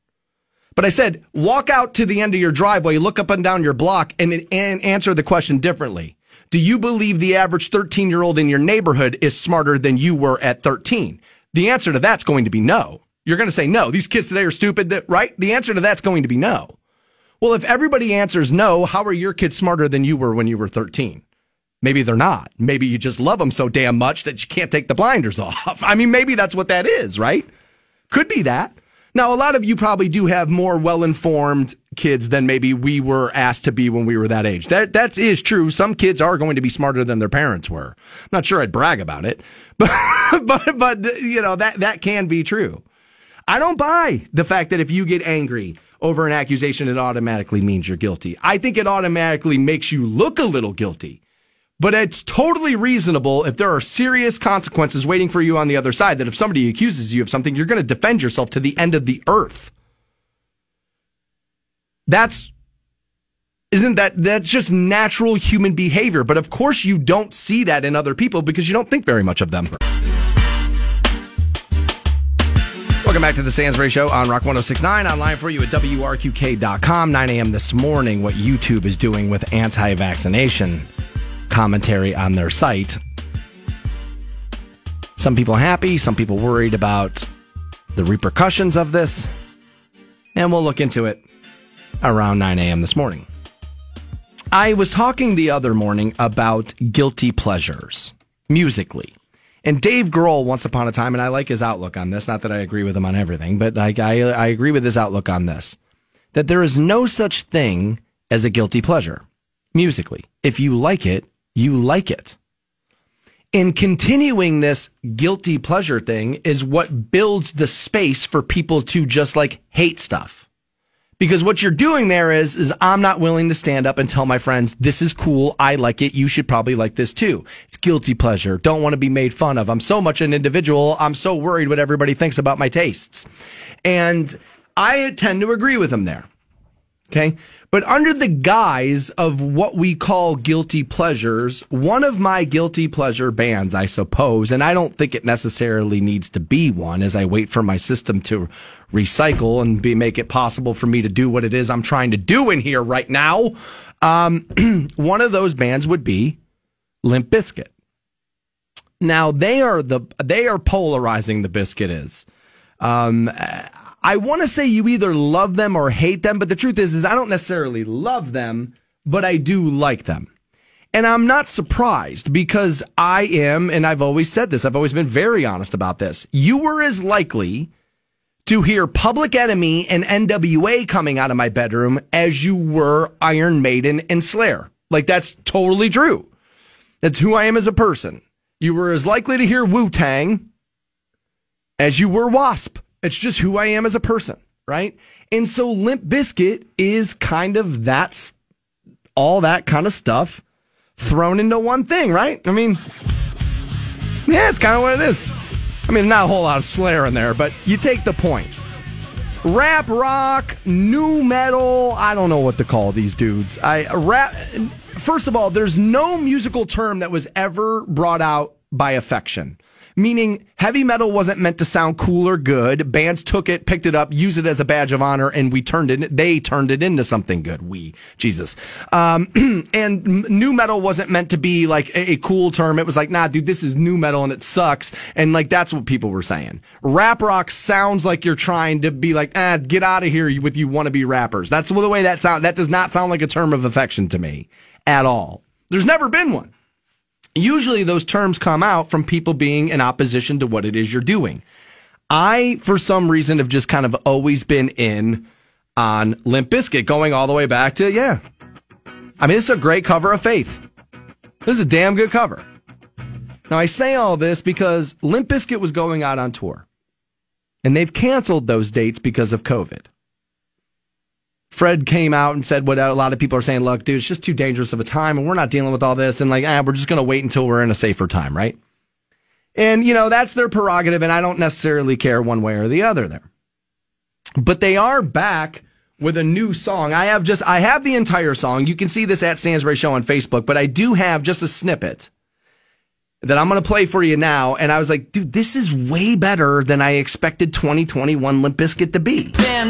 But I said, walk out to the end of your driveway, look up and down your block, and, and answer the question differently. Do you believe the average 13 year old in your neighborhood is smarter than you were at 13? The answer to that's going to be no. You're going to say no. These kids today are stupid, right? The answer to that's going to be no. Well, if everybody answers no, how are your kids smarter than you were when you were 13? Maybe they're not. Maybe you just love them so damn much that you can't take the blinders off. I mean, maybe that's what that is, right? Could be that. Now, a lot of you probably do have more well-informed kids than maybe we were asked to be when we were that age. That that is true. Some kids are going to be smarter than their parents were. I'm not sure I'd brag about it, but but but you know that that can be true. I don't buy the fact that if you get angry over an accusation, it automatically means you're guilty. I think it automatically makes you look a little guilty. But it's totally reasonable if there are serious consequences waiting for you on the other side, that if somebody accuses you of something, you're going to defend yourself to the end of the earth. That's isn't that that's just natural human behavior but of course you don't see that in other people because you don't think very much of them welcome back to the Stansbury Show on Rock 1069 online for you at WRQK.com 9 a.m. this morning what YouTube is doing with anti-vaccination commentary on their site. Some people happy, some people worried about the repercussions of this. And we'll look into it around 9 a.m. this morning. I was talking the other morning about guilty pleasures musically. And Dave Grohl, once upon a time, and I like his outlook on this. Not that I agree with him on everything, but I, I, I agree with his outlook on this. That there is no such thing as a guilty pleasure musically. If you like it, you like it. And continuing this guilty pleasure thing is what builds the space for people to just like hate stuff. Because what you're doing there is, is I'm not willing to stand up and tell my friends, this is cool. I like it. You should probably like this too. It's guilty pleasure. Don't want to be made fun of. I'm so much an individual. I'm so worried what everybody thinks about my tastes. And I tend to agree with them there. Okay. But under the guise of what we call guilty pleasures, one of my guilty pleasure bands, I suppose, and I don't think it necessarily needs to be one as I wait for my system to recycle and be, make it possible for me to do what it is I'm trying to do in here right now. Um, one of those bands would be Limp Bizkit. Now they are the, they are polarizing the biscuit is. Um, I want to say you either love them or hate them, but the truth is, is I don't necessarily love them, but I do like them. And I'm not surprised because I am, and I've always said this, I've always been very honest about this. You were as likely to hear Public Enemy and NWA coming out of my bedroom as you were Iron Maiden and Slayer. Like that's totally true. That's who I am as a person. You were as likely to hear Wu Tang as you were Wasp. It's just who I am as a person, right? And so Limp Bizkit is kind of that's all that kind of stuff thrown into one thing, right? I mean, yeah, it's kind of what it is. I mean, not a whole lot of Slayer in there, but you take the point. Rap, rock, new metal, I don't know what to call these dudes. I rap First of all, there's no musical term that was ever brought out by affection meaning heavy metal wasn't meant to sound cool or good. Bands took it, picked it up, used it as a badge of honor, and we turned it. They turned it into something good. We, Jesus, um, and new metal wasn't meant to be like a, a cool term. It was like, nah, dude, this is new metal and it sucks. And like that's what people were saying. Rap rock sounds like you're trying to be like, ah, get out of here with you wannabe rappers. That's the way that sound. That does not sound like a term of affection to me at all. There's never been one. Usually those terms come out from people being in opposition to what it is you're doing. I, for some reason, have just kind of always been in on Limp Bizkit, going all the way back to, yeah. I mean, it's a great cover of Faith. This is a damn good cover. Now, I say all this because Limp Bizkit was going out on tour, and they've canceled those dates because of COVID. Fred came out and said what a lot of people are saying, look, dude, it's just too dangerous of a time and we're not dealing with all this. And like, ah, we're just going to wait until we're in a safer time, right? And, you know, that's their prerogative. And I don't necessarily care one way or the other there. But they are back with a new song. I have just, I have the entire song. You can see this at Stansbury Show on Facebook, but I do have just a snippet that I'm going to play for you now. And I was like, dude, this is way better than I expected 2021 Limp Bizkit to be. Damn,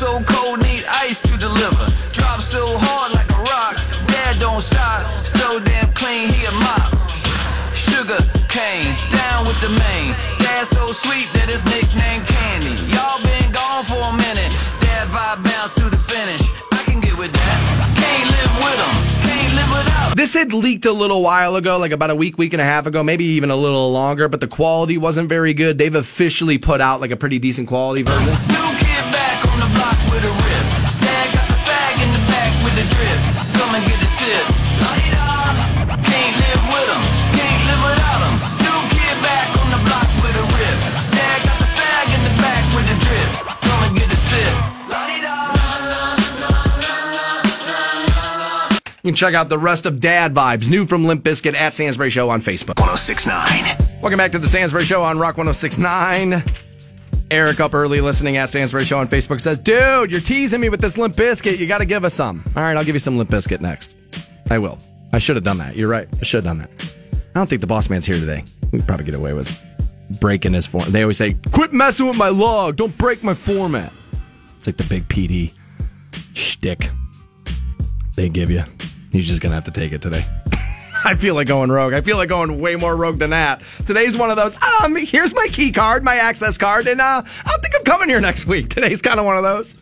this dead like a river so cold, need ice to deliver. Drop so hard like a rock. Dad don't stop. So damn clean, he a mop. Sugar cane, down with the main. Dad so sweet that his nickname Candy. Y'all been gone for a minute. Dad vibe bounce to the finish. I can get with that. Can't live with him. Can't live without. This had leaked a little while ago, like about a week, week and a half ago, maybe even a little longer, but the quality wasn't very good. They've officially put out like a pretty decent quality version. You can check out the rest of Dad Vibes, new from Limp Bizkit at Stansbury Show on Facebook. 1069. Welcome back to the Stansbury Show on Rock 1069. Eric up early listening at Stansbury Show on Facebook says, Dude, you're teasing me with this Limp Bizkit. You got to give us some. All right, I'll give you some Limp Bizkit next. I will. I should have done that. You're right. I should have done that. I don't think the boss man's here today. We probably get away with breaking his form. They always say, Quit messing with my log. Don't break my format. It's like the big PD shtick they give you. He's just going to have to take it today. I feel like going rogue. I feel like going way more rogue than that. Today's one of those, um, here's my key card, my access card, and uh, I think I'm coming here next week. Today's kind of one of those.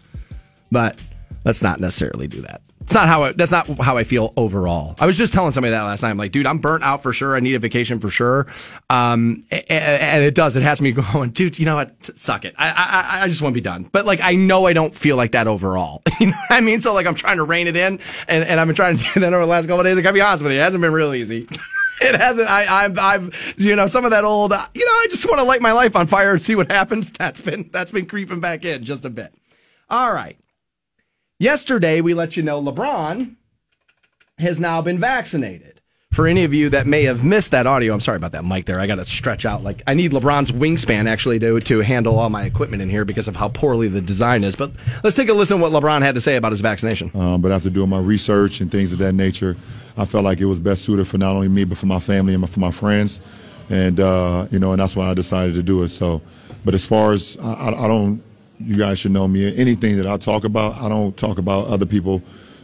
But let's not necessarily do that. It's not how I, that's not how I feel overall. I was just telling somebody that last night. I'm like, dude, I'm burnt out for sure. I need a vacation for sure. Um, and it does. It has me going, dude. You know what? Suck it. I I, I just want to be done. But like, I know I don't feel like that overall. you know what I mean? So like, I'm trying to rein it in, and, and I've been trying to do that over the last couple of days. I gotta be honest with you, it hasn't been real easy. it hasn't. I, I've, I've, you know, some of that old, uh, you know, I just want to light my life on fire and see what happens. That's been, that's been creeping back in just a bit. All right. Yesterday, we let you know LeBron has now been vaccinated. For any of you that may have missed that audio, I'm sorry about that mic there. I got to stretch out like I need LeBron's wingspan actually to to handle all my equipment in here because of how poorly the design is. But let's take a listen to what LeBron had to say about his vaccination. Um, but after doing my research and things of that nature, I felt like it was best suited for not only me but for my family and for my friends, and uh, you know, and that's why I decided to do it. So, but as far as I, I don't, you guys should know me. Anything that I talk about, I don't talk about other people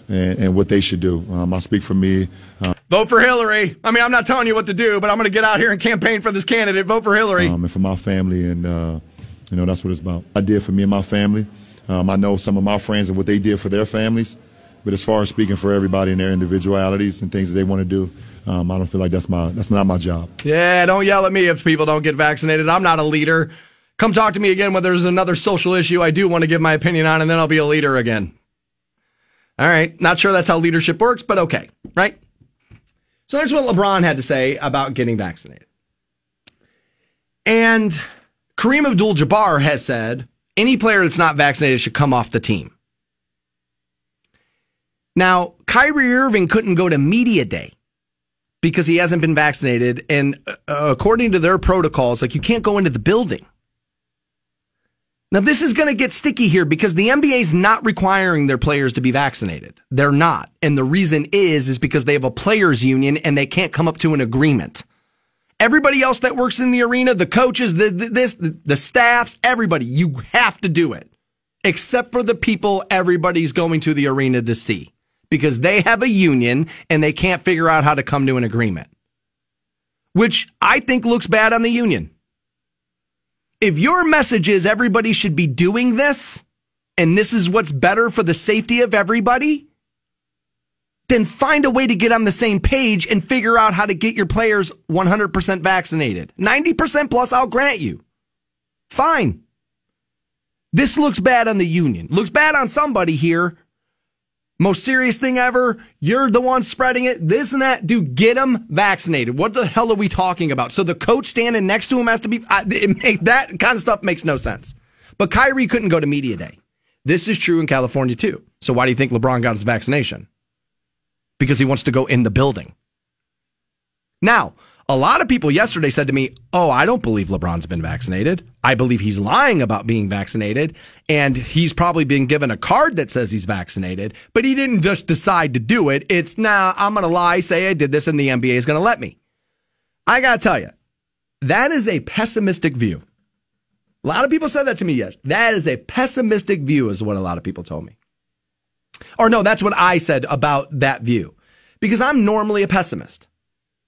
and, and what they should do. Um, I speak for me. Uh, Vote for Hillary. I mean, I'm not telling you what to do, but I'm going to get out here and campaign for this candidate. Vote for Hillary. Um, and for my family, and uh, you know that's what it's about. I did for me and my family. Um, I know some of my friends and what they did for their families. But as far as speaking for everybody and their individualities and things that they want to do, um, I don't feel like that's my that's not my job. Yeah, don't yell at me if people don't get vaccinated. I'm not a leader. Come talk to me again when there's another social issue I do want to give my opinion on, and then I'll be a leader again. All right. Not sure that's how leadership works, but okay. Right? So that's what LeBron had to say about getting vaccinated. And Kareem Abdul Jabbar has said any player that's not vaccinated should come off the team. Now, Kyrie Irving couldn't go to media day because he hasn't been vaccinated. And uh, according to their protocols, like you can't go into the building. Now, this is going to get sticky here because the NBA is not requiring their players to be vaccinated. They're not. And the reason is, is because they have a players union and they can't come up to an agreement. Everybody else that works in the arena, the coaches, the, the this, the, the staffs, everybody, you have to do it. Except for the people everybody's going to the arena to see because they have a union and they can't figure out how to come to an agreement. Which I think looks bad on the union if your message is everybody should be doing this and this is what's better for the safety of everybody, then find a way to get on the same page and figure out how to get your players 100% vaccinated. 90% plus, I'll grant you. Fine. This looks bad on the union. Looks bad on somebody here most serious thing ever. You're the one spreading it. This and that. Dude, get them vaccinated. What the hell are we talking about? So the coach standing next to him has to be. It that kind of stuff makes no sense. But Kyrie couldn't go to media day. This is true in California too. So why do you think LeBron got his vaccination? Because he wants to go in the building. Now, a lot of people yesterday said to me, Oh, I don't believe LeBron's been vaccinated. I believe he's lying about being vaccinated. And he's probably been given a card that says he's vaccinated, but he didn't just decide to do it. It's now nah, I'm going to lie, say I did this, and the NBA is going to let me. I got to tell you, that is a pessimistic view. A lot of people said that to me yes. That is a pessimistic view, is what a lot of people told me. Or no, that's what I said about that view. Because I'm normally a pessimist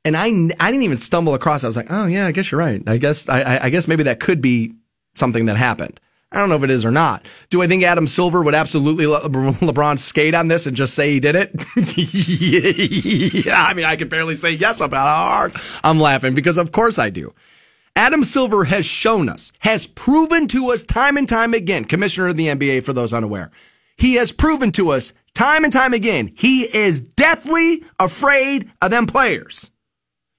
and I I didn't even stumble across. It. I was like, oh yeah, I guess you're right. I guess I, I guess maybe that could be something that happened. I don't know if it is or not. Do I think Adam Silver would absolutely let LeBron skate on this and just say he did it? yeah, I mean, I can barely say yes about hard I'm laughing because of course I do. Adam Silver has shown us, has proven to us time and time again, commissioner of the NBA for those unaware. He has proven to us time and time again, he is deathly afraid of them players.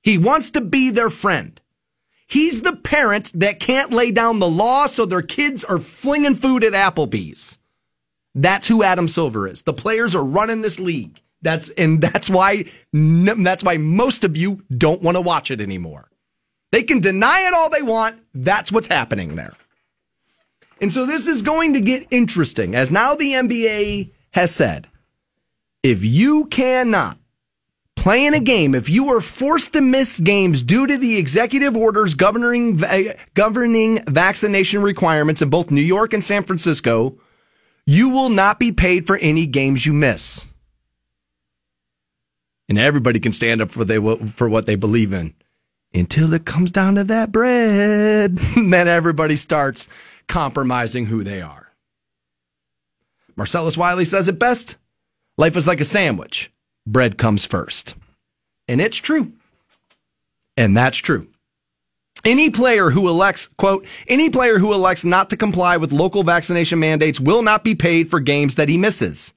He wants to be their friend. He's the parent that can't lay down the law so their kids are flinging food at Applebee's. That's who Adam Silver is. The players are running this league. That's and that's why that's why most of you don't want to watch it anymore. They can deny it all they want. That's what's happening there. And so this is going to get interesting as now the NBA has said, if you cannot playing a game, if you are forced to miss games due to the executive orders governing governing vaccination requirements in both New York and San Francisco, you will not be paid for any games you miss. And everybody can stand up for they for what they believe in until it comes down to that bread. then everybody starts compromising who they are. Marcellus Wiley says it best. Life is like a sandwich bread comes first. And it's true. And that's true. Any player who elects, quote, any player who elects not to comply with local vaccination mandates will not be paid for games that he misses.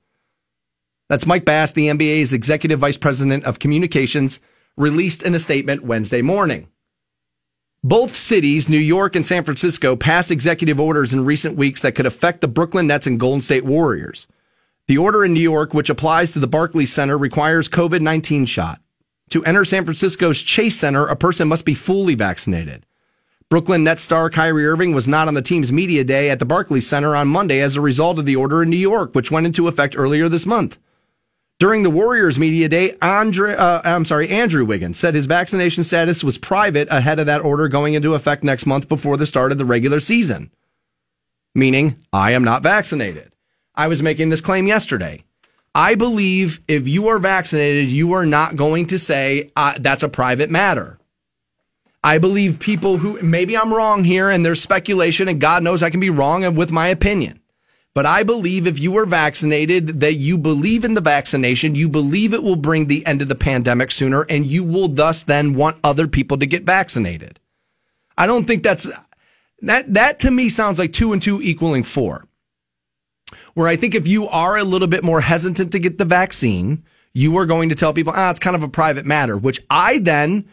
That's Mike Bass, the NBA's executive vice president of communications released in a statement Wednesday morning. Both cities, New York and San Francisco, passed executive orders in recent weeks that could affect the Brooklyn Nets and Golden State Warriors. The order in New York, which applies to the Barclays Center, requires COVID 19 shot. To enter San Francisco's Chase Center, a person must be fully vaccinated. Brooklyn Nets star Kyrie Irving was not on the team's media day at the Barclays Center on Monday as a result of the order in New York, which went into effect earlier this month. During the Warriors media day, Andre, uh, I'm sorry, Andrew Wiggins said his vaccination status was private ahead of that order going into effect next month before the start of the regular season. Meaning, I am not vaccinated. I was making this claim yesterday. I believe if you are vaccinated, you are not going to say uh, that's a private matter. I believe people who maybe I'm wrong here and there's speculation and God knows I can be wrong with my opinion. But I believe if you are vaccinated, that you believe in the vaccination, you believe it will bring the end of the pandemic sooner, and you will thus then want other people to get vaccinated. I don't think that's that. That to me sounds like two and two equaling four. Where I think if you are a little bit more hesitant to get the vaccine, you are going to tell people, ah, it's kind of a private matter, which I then,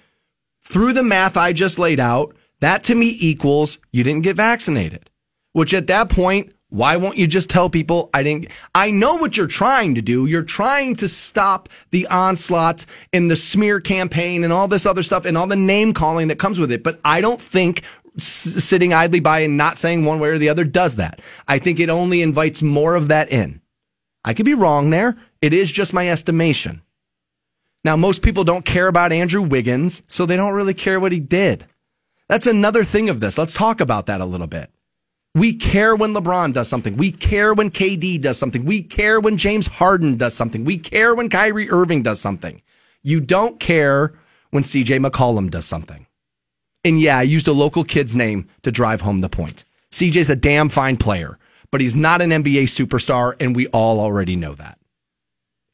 through the math I just laid out, that to me equals you didn't get vaccinated, which at that point why won't you just tell people I didn't? I know what you're trying to do. You're trying to stop the onslaught and the smear campaign and all this other stuff and all the name calling that comes with it. But I don't think sitting idly by and not saying one way or the other does that. I think it only invites more of that in. I could be wrong there. It is just my estimation. Now, most people don't care about Andrew Wiggins, so they don't really care what he did. That's another thing of this. Let's talk about that a little bit. We care when LeBron does something. We care when KD does something. We care when James Harden does something. We care when Kyrie Irving does something. You don't care when CJ McCollum does something. And yeah, I used a local kid's name to drive home the point. CJ's a damn fine player, but he's not an NBA superstar, and we all already know that.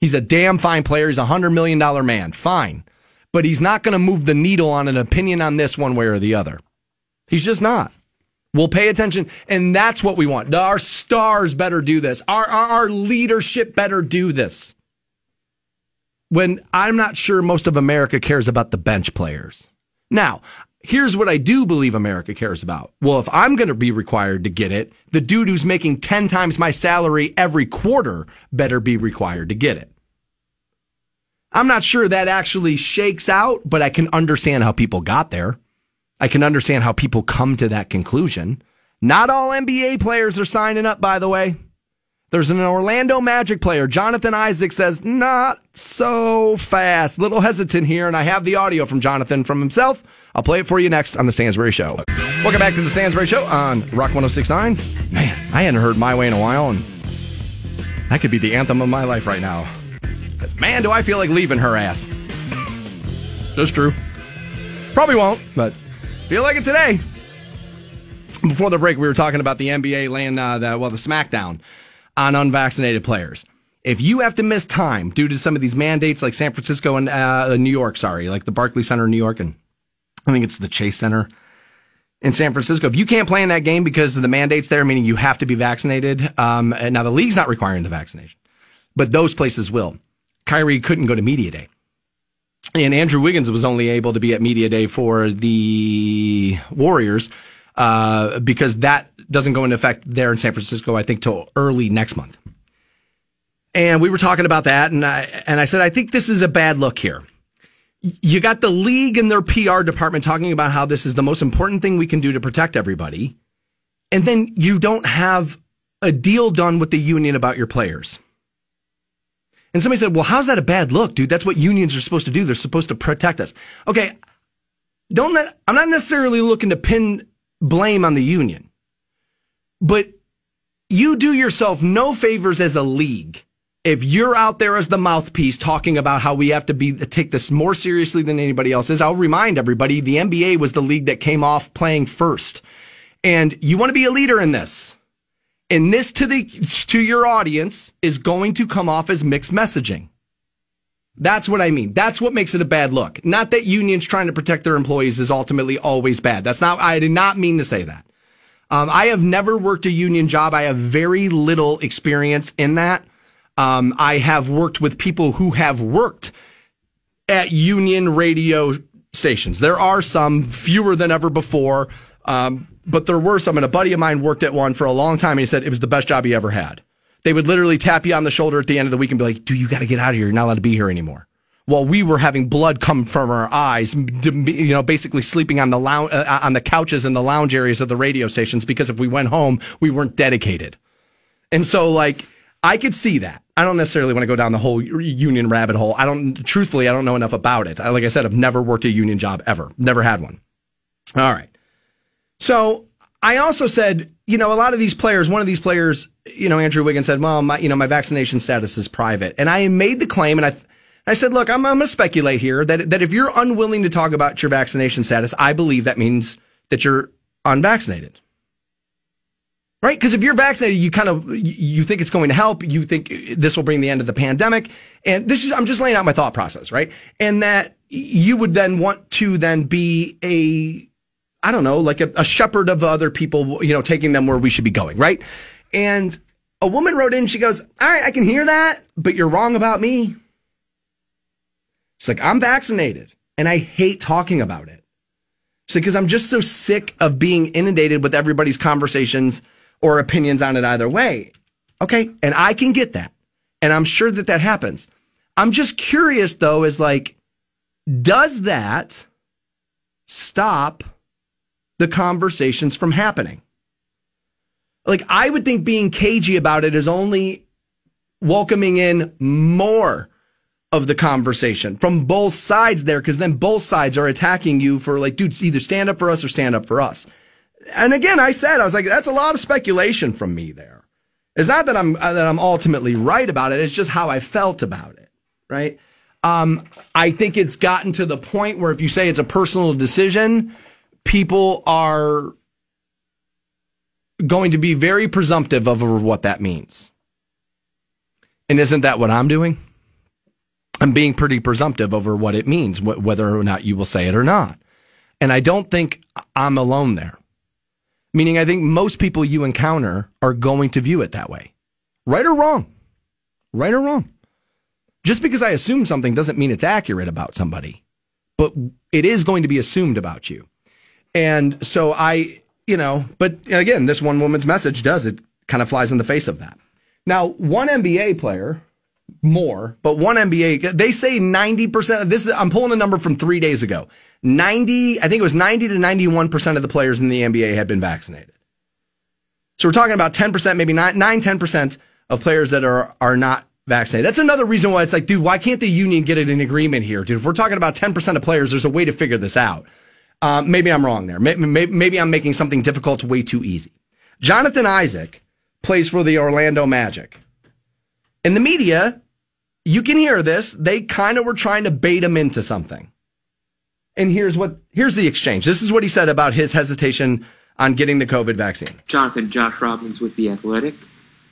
He's a damn fine player. He's a $100 million man. Fine. But he's not going to move the needle on an opinion on this one way or the other. He's just not. We'll pay attention, and that's what we want. Our stars better do this. Our, our, our leadership better do this. When I'm not sure most of America cares about the bench players. Now, here's what I do believe America cares about. Well, if I'm going to be required to get it, the dude who's making 10 times my salary every quarter better be required to get it. I'm not sure that actually shakes out, but I can understand how people got there. I can understand how people come to that conclusion. Not all NBA players are signing up, by the way. There's an Orlando Magic player, Jonathan Isaac, says, not so fast. Little hesitant here, and I have the audio from Jonathan from himself. I'll play it for you next on The Stansbury Show. Welcome back to The Stansbury Show on Rock 1069. Man, I hadn't heard My Way in a while, and that could be the anthem of my life right now. Because, man, do I feel like leaving her ass. Just true. Probably won't, but feel like it today. Before the break, we were talking about the NBA laying uh, the well the SmackDown on unvaccinated players. If you have to miss time due to some of these mandates, like San Francisco and uh, New York, sorry, like the Barclays Center in New York, and I think it's the Chase Center in San Francisco. If you can't play in that game because of the mandates there, meaning you have to be vaccinated, um, now the league's not requiring the vaccination, but those places will. Kyrie couldn't go to media day. And Andrew Wiggins was only able to be at media day for the Warriors uh, because that doesn't go into effect there in San Francisco, I think, till early next month. And we were talking about that, and I and I said I think this is a bad look here. You got the league and their PR department talking about how this is the most important thing we can do to protect everybody, and then you don't have a deal done with the union about your players. And somebody said, "Well, how's that a bad look, dude? That's what unions are supposed to do. They're supposed to protect us." Okay, don't I'm not necessarily looking to pin blame on the union. But you do yourself no favors as a league if you're out there as the mouthpiece talking about how we have to be take this more seriously than anybody else is. I'll remind everybody the NBA was the league that came off playing first. And you want to be a leader in this. And this to the to your audience is going to come off as mixed messaging. That's what I mean. That's what makes it a bad look. Not that unions trying to protect their employees is ultimately always bad. That's not, I did not mean to say that. Um, I have never worked a union job. I have very little experience in that. Um, I have worked with people who have worked at union radio stations. There are some, fewer than ever before, um, but there were some. And a buddy of mine worked at one for a long time, and he said it was the best job he ever had. They would literally tap you on the shoulder at the end of the week and be like, "Dude, you got to get out of here. You're not allowed to be here anymore." While we were having blood come from our eyes, you know, basically sleeping on the lounge, uh, on the couches in the lounge areas of the radio stations because if we went home, we weren't dedicated. And so, like, I could see that. I don't necessarily want to go down the whole union rabbit hole. I don't, truthfully, I don't know enough about it. I, like I said, I've never worked a union job ever, never had one. All right. So I also said, you know, a lot of these players, one of these players, you know, Andrew Wiggins said, well, my, you know, my vaccination status is private. And I made the claim and I, I said, look, I'm, I'm going to speculate here that, that if you're unwilling to talk about your vaccination status, I believe that means that you're unvaccinated. Right? Because if you're vaccinated, you kind of, you think it's going to help. You think this will bring the end of the pandemic. And this is, I'm just laying out my thought process, right? And that you would then want to then be a, I don't know, like a, a shepherd of other people, you know, taking them where we should be going, right? And a woman wrote in, she goes, all right, I can hear that, but you're wrong about me. She's like, I'm vaccinated and I hate talking about it. She's like, because I'm just so sick of being inundated with everybody's conversations or opinions on it either way. Okay. And I can get that. And I'm sure that that happens. I'm just curious though, is like, does that stop the conversations from happening? Like, I would think being cagey about it is only welcoming in more of the conversation from both sides there, because then both sides are attacking you for like, dude, either stand up for us or stand up for us. And again, I said, I was like, that's a lot of speculation from me there. It's not that I'm, that I'm ultimately right about it. It's just how I felt about it. Right. Um, I think it's gotten to the point where if you say it's a personal decision, people are going to be very presumptive of what that means. And isn't that what I'm doing? I'm being pretty presumptive over what it means, wh- whether or not you will say it or not. And I don't think I'm alone there. Meaning, I think most people you encounter are going to view it that way. Right or wrong. Right or wrong. Just because I assume something doesn't mean it's accurate about somebody, but it is going to be assumed about you. And so I, you know, but again, this one woman's message does it kind of flies in the face of that. Now, one NBA player more, but one NBA, they say 90% of this. I'm pulling a number from three days ago. 90, I think it was 90 to 91% of the players in the NBA had been vaccinated. So we're talking about 10%, maybe 9, 9 10% of players that are, are not vaccinated. That's another reason why it's like, dude, why can't the union get an agreement here? Dude, if we're talking about 10% of players, there's a way to figure this out. Uh, maybe I'm wrong there. Maybe, maybe I'm making something difficult way too easy. Jonathan Isaac plays for the Orlando Magic. In the media, you can hear this. They kind of were trying to bait him into something. And here's what here's the exchange. This is what he said about his hesitation on getting the COVID vaccine. Jonathan, Josh Robbins with the Athletic.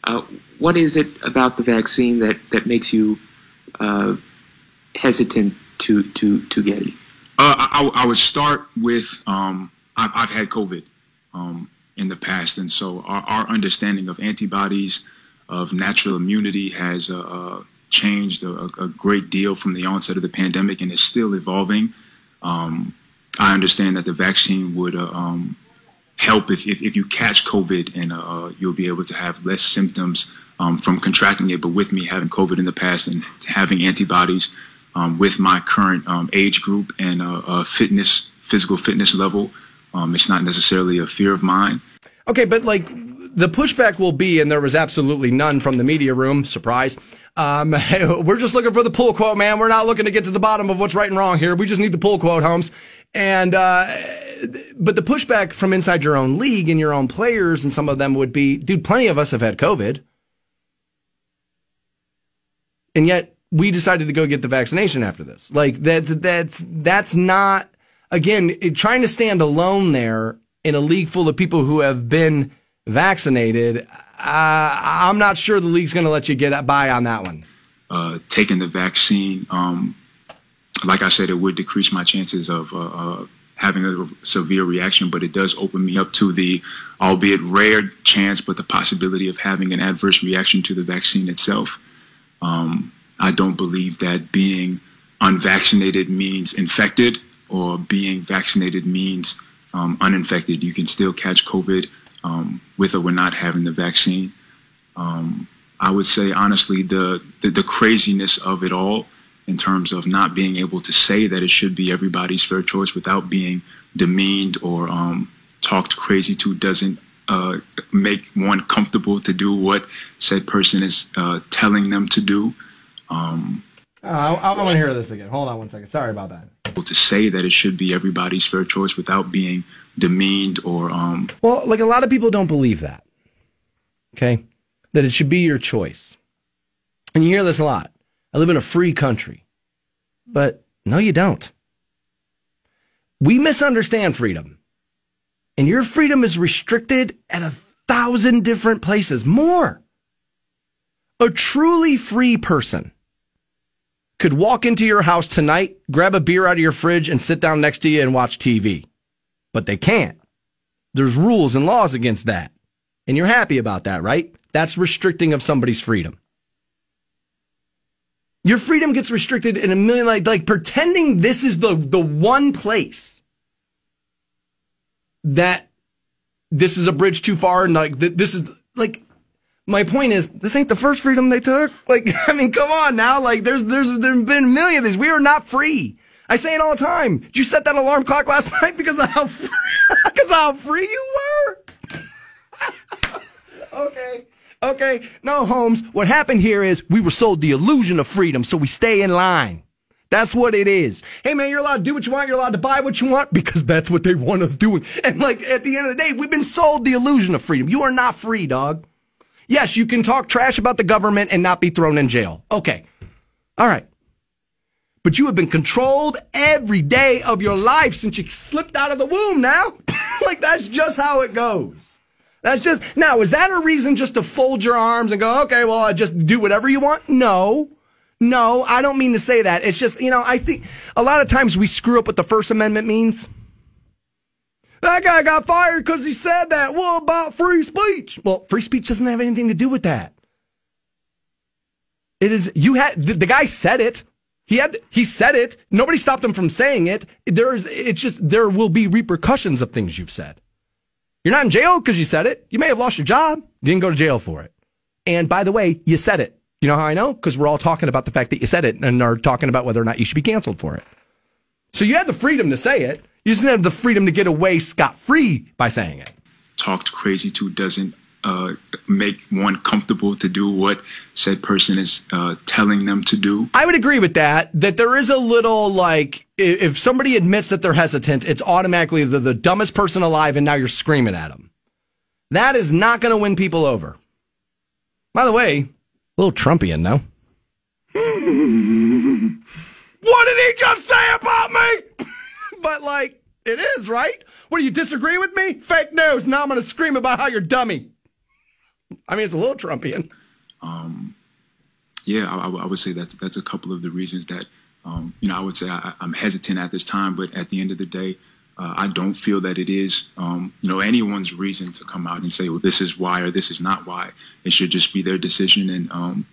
Uh, what is it about the vaccine that that makes you uh, hesitant to to to get it? Uh, I, I, would start with um, I've, I've, had COVID um, in the past, and so our, our, understanding of antibodies, of natural immunity, has uh, uh, changed a, a, great deal from the onset of the pandemic and is still evolving. Um, I understand that the vaccine would uh, um, help if, if, if, you catch COVID and uh, you'll be able to have less symptoms um, from contracting it. But with me having COVID in the past and having antibodies um, with my current um, age group and uh, uh, fitness, physical fitness level, um, it's not necessarily a fear of mine. Okay, but like the pushback will be, and there was absolutely none from the media room. Surprise. Um, we're just looking for the pull quote, man. We're not looking to get to the bottom of what's right and wrong here. We just need the pull quote, Holmes. And, uh, but the pushback from inside your own league and your own players, and some of them would be, dude, plenty of us have had COVID. And yet we decided to go get the vaccination after this. Like that, that's, that's not, again, trying to stand alone there in a league full of people who have been vaccinated, uh, I'm not sure the league's going to let you get by on that one. Uh, taking the vaccine, um, like I said, it would decrease my chances of uh, uh, having a severe reaction, but it does open me up to the, albeit rare chance, but the possibility of having an adverse reaction to the vaccine itself. Um, I don't believe that being unvaccinated means infected or being vaccinated means um, uninfected. You can still catch COVID um, with or without having the vaccine. Um, I would say honestly, the, the the craziness of it all, in terms of not being able to say that it should be everybody's fair choice without being demeaned or um, talked crazy to, doesn't uh, make one comfortable to do what said person is uh, telling them to do. Um, Uh, I, I want to hear this again. Hold on one second. Sorry about that. to say that it should be everybody's fair choice without being demeaned or um, Well, like a lot of people don't believe that. Okay? That it should be your choice. And you hear this a lot. I live in a free country. But no, you don't. We misunderstand freedom. And your freedom is restricted at a thousand different places. More. A truly free person could walk into your house tonight, grab a beer out of your fridge, and sit down next to you and watch TV. But they can't. There's rules and laws against that. And you're happy about that, right? That's restricting of somebody's freedom. Your freedom gets restricted in a million like like pretending this is the the one place that this is a bridge too far and like th- this is like my point is this ain't the first freedom they took. Like I mean, come on now. Like there's there's there's been a million of these. We are not free. I say it all the time. Did you set that alarm clock last night because of how free, because how free you were? okay. Okay. No, Holmes. What happened here is we were sold the illusion of freedom, so we stay in line. That's what it is. Hey man, you're allowed to do what you want. You're allowed to buy what you want because that's what they want us doing. And like at the end of the day, we've been sold the illusion of freedom. You are not free, dog. Yes, you can talk trash about the government and not be thrown in jail. Okay. All right. But you have been controlled every day of your life since you slipped out of the womb now. like that's just how it goes. That's just now, is that a reason just to fold your arms and go, okay, well, I just do whatever you want? No. No, I don't mean to say that. It's just, you know, I think a lot of times we screw up what the First Amendment means. That guy got fired because he said that. What about free speech? Well, free speech doesn't have anything to do with that. It is, you had, the, the guy said it. He had, he said it. Nobody stopped him from saying it. There's, it's just, there will be repercussions of things you've said. You're not in jail because you said it. You may have lost your job. You didn't go to jail for it. And by the way, you said it. You know how I know? Because we're all talking about the fact that you said it and are talking about whether or not you should be canceled for it. So you had the freedom to say it. You just have the freedom to get away scot free by saying it. talked crazy to doesn't uh, make one comfortable to do what said person is uh, telling them to do. I would agree with that. That there is a little like if somebody admits that they're hesitant, it's automatically the, the dumbest person alive, and now you're screaming at them. That is not going to win people over. By the way, a little Trumpian, no? what did he just say about me? But like, it is right. What do you disagree with me? Fake news. Now I'm going to scream about how you're dummy. I mean, it's a little Trumpian. Um, Yeah, I, I would- say that's that's a couple of the reasons that um, you know I would say I, I'm hesitant at this time, but at the end of the day, uh, I don't feel that it is um, you know anyone's reason to come out and say, well, this is why or this is not why. It should just be their decision, and um,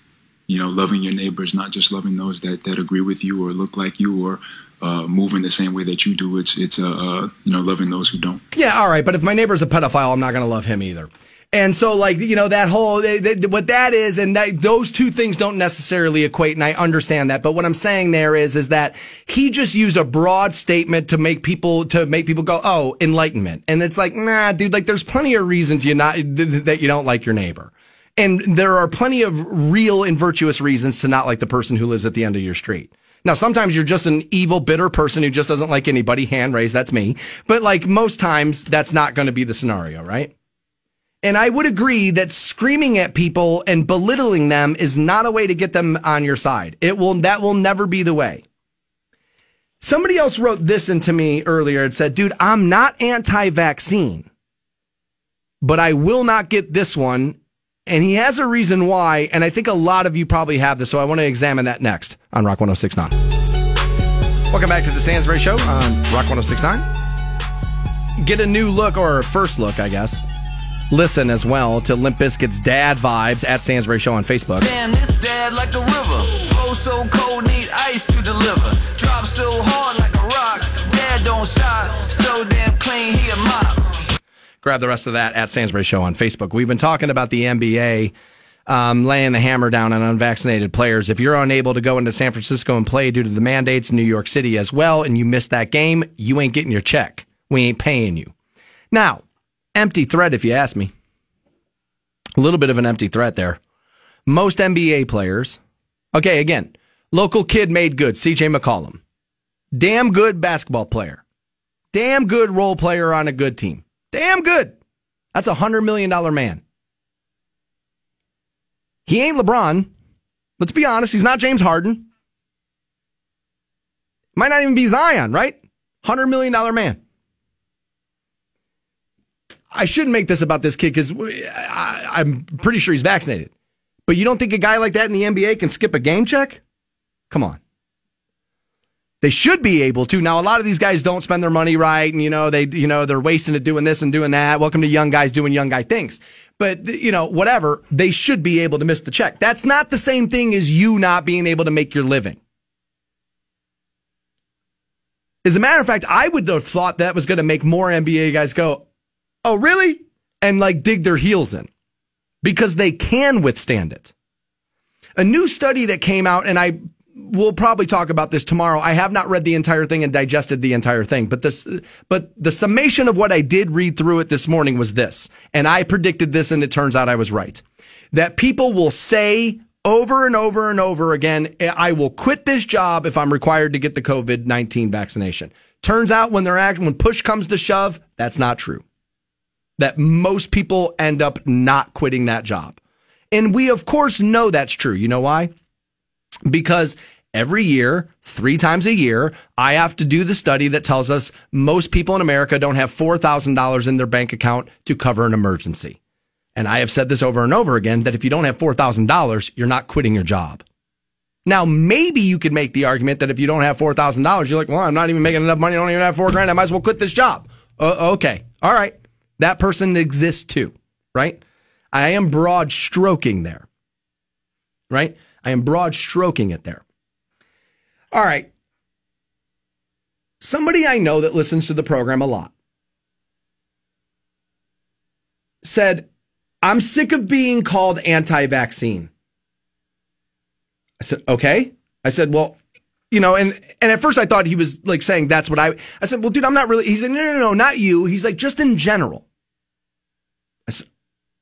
you know, loving your neighbors, not just loving those that that agree with you or look like you or uh, the same way that you do. It's it's uh, uh, you know loving those who don't. Yeah, all right, but if my neighbor's a pedophile, I'm not going to love him either. And so, like, you know, that whole, th- th- what that is, and that, those two things don't necessarily equate, and I understand that. But what I'm saying there is, is that he just used a broad statement to make people, to make people go, oh, enlightenment. And it's like, nah, dude, like, there's plenty of reasons you not, th- th- that you don't like your neighbor. And there are plenty of real and virtuous reasons to not like the person who lives at the end of your street. Now, sometimes you're just an evil, bitter person who just doesn't like anybody. Hand raised, that's me. But like most times, that's not going to be the scenario, right? And I would agree that screaming at people and belittling them is not a way to get them on your side. It will, that will never be the way. Somebody else wrote this into me earlier. and said, dude, I'm not anti vaccine, but I will not get this one. And he has a reason why. And I think a lot of you probably have this. So I want to examine that next on Rock 1069. Welcome back to the Stansbury Show on Rock 1069. Get a new look or a first look, I guess. Listen as well to Limp Bizkit's dad vibes at Stansbury Show on Facebook. Damn, this dad like the river. Flow so cold, need ice to deliver. Drop so hard like a rock. Dad don't stop. So damn clean, he a mop. Grab the rest of that at Stansbury Show on Facebook. We've been talking about the NBA um, laying the hammer down on unvaccinated players. If you're unable to go into San Francisco and play due to the mandates in New York City as well, and you missed that game, you ain't getting your check. We ain't paying you. Now, empty threat, if you ask me. A little bit of an empty threat there. Most NBA players, okay, again, local kid made good, CJ McCollum. Damn good basketball player. Damn good role player on a good team. Damn good. That's a $100 million man. He ain't LeBron. Let's be honest. He's not James Harden. Might not even be Zion, right? $100 million man. I shouldn't make this about this kid because I'm pretty sure he's vaccinated. But you don't think a guy like that in the NBA can skip a game check? Come on. They should be able to. Now, a lot of these guys don't spend their money right, and you know they, you know, they're wasting it doing this and doing that. Welcome to young guys doing young guy things. But you know, whatever, they should be able to miss the check. That's not the same thing as you not being able to make your living. As a matter of fact, I would have thought that was going to make more NBA guys go, "Oh, really?" and like dig their heels in because they can withstand it. A new study that came out, and I we'll probably talk about this tomorrow. I have not read the entire thing and digested the entire thing, but this, but the summation of what I did read through it this morning was this, and I predicted this, and it turns out I was right. That people will say over and over and over again, I will quit this job if I'm required to get the COVID 19 vaccination. Turns out when they're acting, when push comes to shove, that's not true. That most people end up not quitting that job. And we, of course, know that's true. You know why? Because every year, three times a year, I have to do the study that tells us most people in America don't have $4,000 in their bank account to cover an emergency. And I have said this over and over again that if you don't have $4,000, you're not quitting your job. Now, maybe you could make the argument that if you don't have $4,000, you're like, well, I'm not even making enough money. I don't even have four grand. I might as well quit this job. Uh, okay. All right. That person exists too, right? I am broad stroking there, right? I am broad stroking it there. All right. Somebody I know that listens to the program a lot said, I'm sick of being called anti vaccine. I said, okay. I said, well, you know, and, and at first I thought he was like saying that's what I, I said, well, dude, I'm not really, he said, no, no, no, not you. He's like, just in general. I said,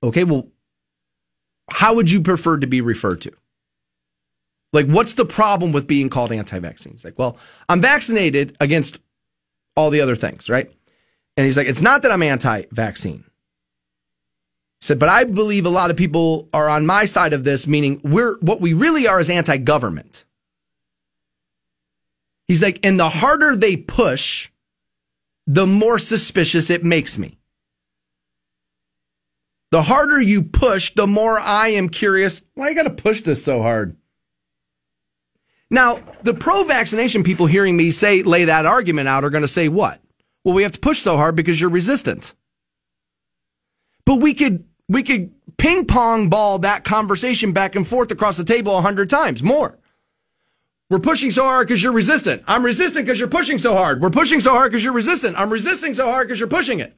okay, well, how would you prefer to be referred to? Like, what's the problem with being called anti vaccine? He's like, well, I'm vaccinated against all the other things, right? And he's like, it's not that I'm anti vaccine. He said, but I believe a lot of people are on my side of this, meaning we're what we really are is anti government. He's like, and the harder they push, the more suspicious it makes me. The harder you push, the more I am curious. Why you got to push this so hard? Now, the pro vaccination people hearing me say, lay that argument out are going to say what? Well, we have to push so hard because you're resistant. But we could, we could ping pong ball that conversation back and forth across the table a hundred times more. We're pushing so hard because you're resistant. I'm resistant because you're pushing so hard. We're pushing so hard because you're resistant. I'm resisting so hard because you're pushing it.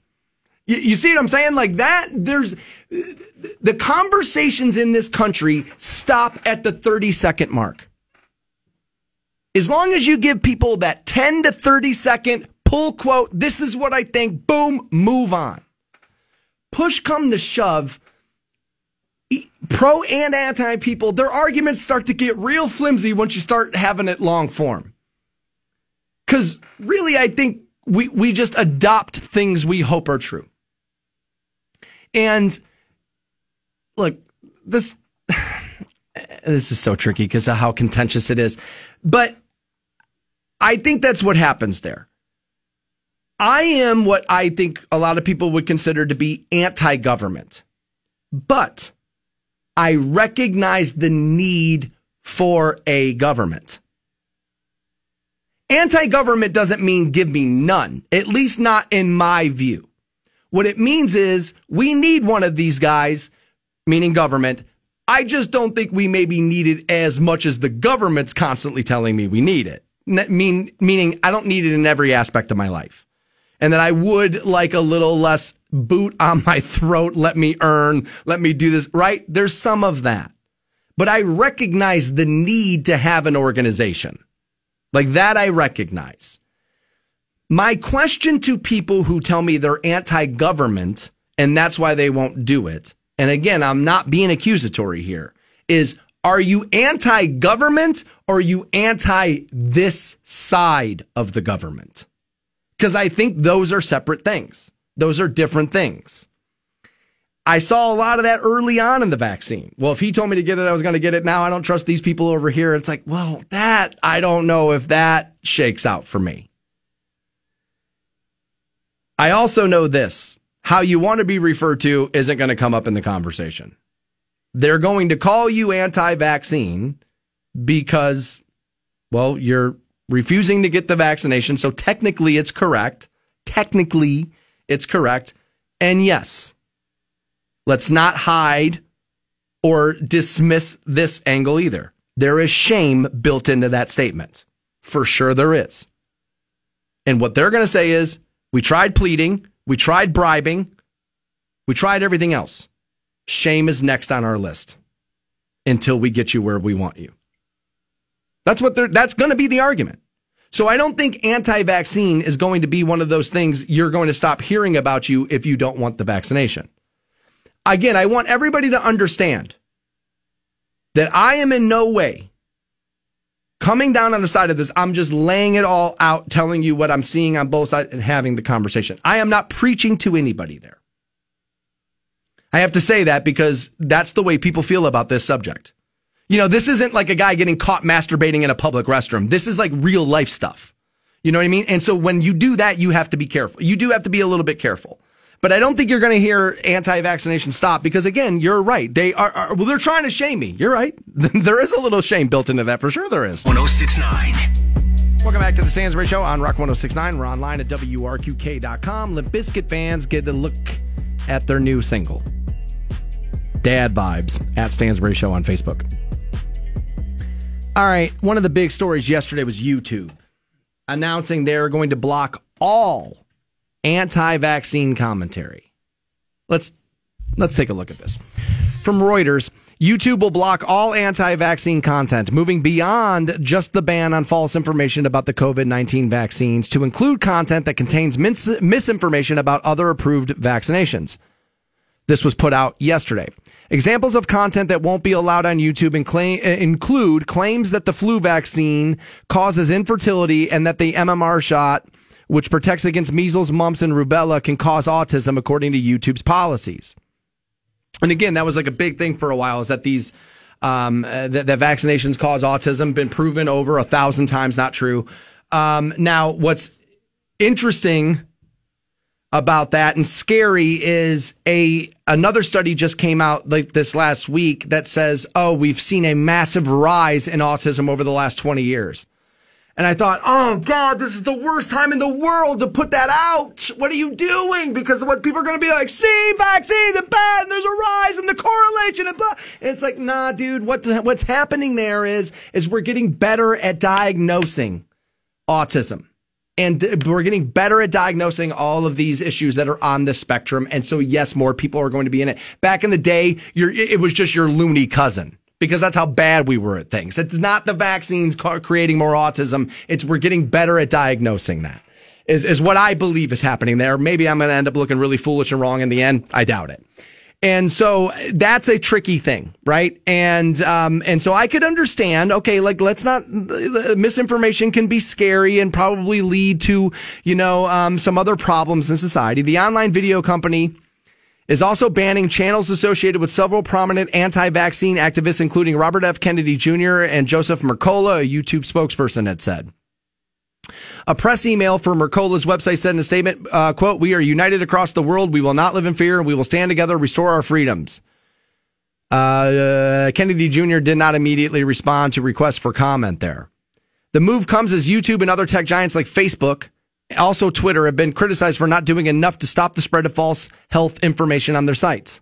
You, you see what I'm saying? Like that, there's the conversations in this country stop at the 30 second mark. As long as you give people that 10 to 30 second pull quote, this is what I think, boom, move on. Push come to shove, pro and anti people, their arguments start to get real flimsy once you start having it long form. Because really, I think we, we just adopt things we hope are true. And look, this this is so tricky because of how contentious it is. But I think that's what happens there. I am what I think a lot of people would consider to be anti government, but I recognize the need for a government. Anti government doesn't mean give me none, at least not in my view. What it means is we need one of these guys, meaning government, I just don't think we maybe need it as much as the government's constantly telling me we need it. Mean, meaning I don't need it in every aspect of my life. And that I would like a little less boot on my throat. Let me earn. Let me do this. Right. There's some of that, but I recognize the need to have an organization like that. I recognize my question to people who tell me they're anti-government and that's why they won't do it. And again, I'm not being accusatory here is are you anti government or are you anti this side of the government? Because I think those are separate things. Those are different things. I saw a lot of that early on in the vaccine. Well, if he told me to get it, I was going to get it. Now I don't trust these people over here. It's like, well, that, I don't know if that shakes out for me. I also know this how you want to be referred to isn't going to come up in the conversation. They're going to call you anti vaccine because, well, you're refusing to get the vaccination. So technically it's correct. Technically it's correct. And yes, let's not hide or dismiss this angle either. There is shame built into that statement. For sure there is. And what they're going to say is, we tried pleading, we tried bribing, we tried everything else. Shame is next on our list until we get you where we want you. That's what they're, that's going to be the argument. So I don't think anti-vaccine is going to be one of those things you're going to stop hearing about you if you don't want the vaccination. Again, I want everybody to understand that I am in no way coming down on the side of this. I'm just laying it all out, telling you what I'm seeing on both sides and having the conversation. I am not preaching to anybody there. I have to say that because that's the way people feel about this subject. You know, this isn't like a guy getting caught masturbating in a public restroom. This is like real life stuff. You know what I mean? And so when you do that, you have to be careful. You do have to be a little bit careful. But I don't think you're going to hear anti-vaccination stop because again, you're right. They are, are well, they're trying to shame me. You're right. there is a little shame built into that for sure. There is. 1069. Welcome back to the Stansbury Show on Rock 1069. We're online at WRQK.com. Limp Bizkit fans get a look at their new single dad vibes at Stansbury Show on Facebook. All right, one of the big stories yesterday was YouTube announcing they're going to block all anti-vaccine commentary. Let's let's take a look at this. From Reuters, YouTube will block all anti-vaccine content, moving beyond just the ban on false information about the COVID-19 vaccines to include content that contains mis- misinformation about other approved vaccinations. This was put out yesterday. Examples of content that won't be allowed on YouTube include claims that the flu vaccine causes infertility and that the MMR shot, which protects against measles, mumps, and rubella, can cause autism according to YouTube's policies. And again, that was like a big thing for a while is that these, um, that, that vaccinations cause autism, been proven over a thousand times not true. Um, now, what's interesting about that. And scary is a another study just came out like this last week that says oh we've seen a massive rise in autism over the last 20 years. And i thought oh god this is the worst time in the world to put that out. What are you doing? Because what people are going to be like see vaccines are bad and there's a rise in the correlation and and it's like nah dude what what's happening there is is we're getting better at diagnosing autism and we're getting better at diagnosing all of these issues that are on the spectrum. And so, yes, more people are going to be in it. Back in the day, it was just your loony cousin because that's how bad we were at things. It's not the vaccines creating more autism. It's we're getting better at diagnosing that is, is what I believe is happening there. Maybe I'm going to end up looking really foolish and wrong in the end. I doubt it. And so that's a tricky thing, right? And um, and so I could understand. Okay, like let's not misinformation can be scary and probably lead to you know um, some other problems in society. The online video company is also banning channels associated with several prominent anti-vaccine activists, including Robert F. Kennedy Jr. and Joseph Mercola, a YouTube spokesperson, had said. A press email from Mercola's website said in a statement, uh, quote, we are united across the world. We will not live in fear and we will stand together, restore our freedoms. Uh, Kennedy Jr. did not immediately respond to requests for comment there. The move comes as YouTube and other tech giants like Facebook, also Twitter, have been criticized for not doing enough to stop the spread of false health information on their sites.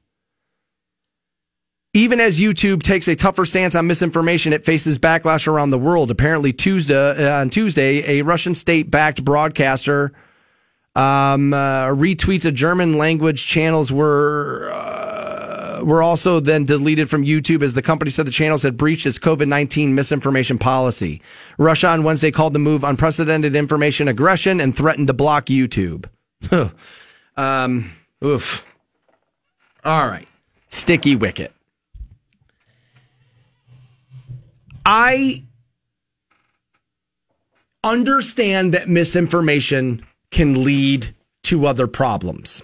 Even as YouTube takes a tougher stance on misinformation, it faces backlash around the world. Apparently, Tuesday uh, on Tuesday, a Russian state-backed broadcaster um, uh, RT's a German language channels were uh, were also then deleted from YouTube as the company said the channels had breached its COVID nineteen misinformation policy. Russia on Wednesday called the move unprecedented information aggression and threatened to block YouTube. um, oof. All right, sticky wicket. I understand that misinformation can lead to other problems.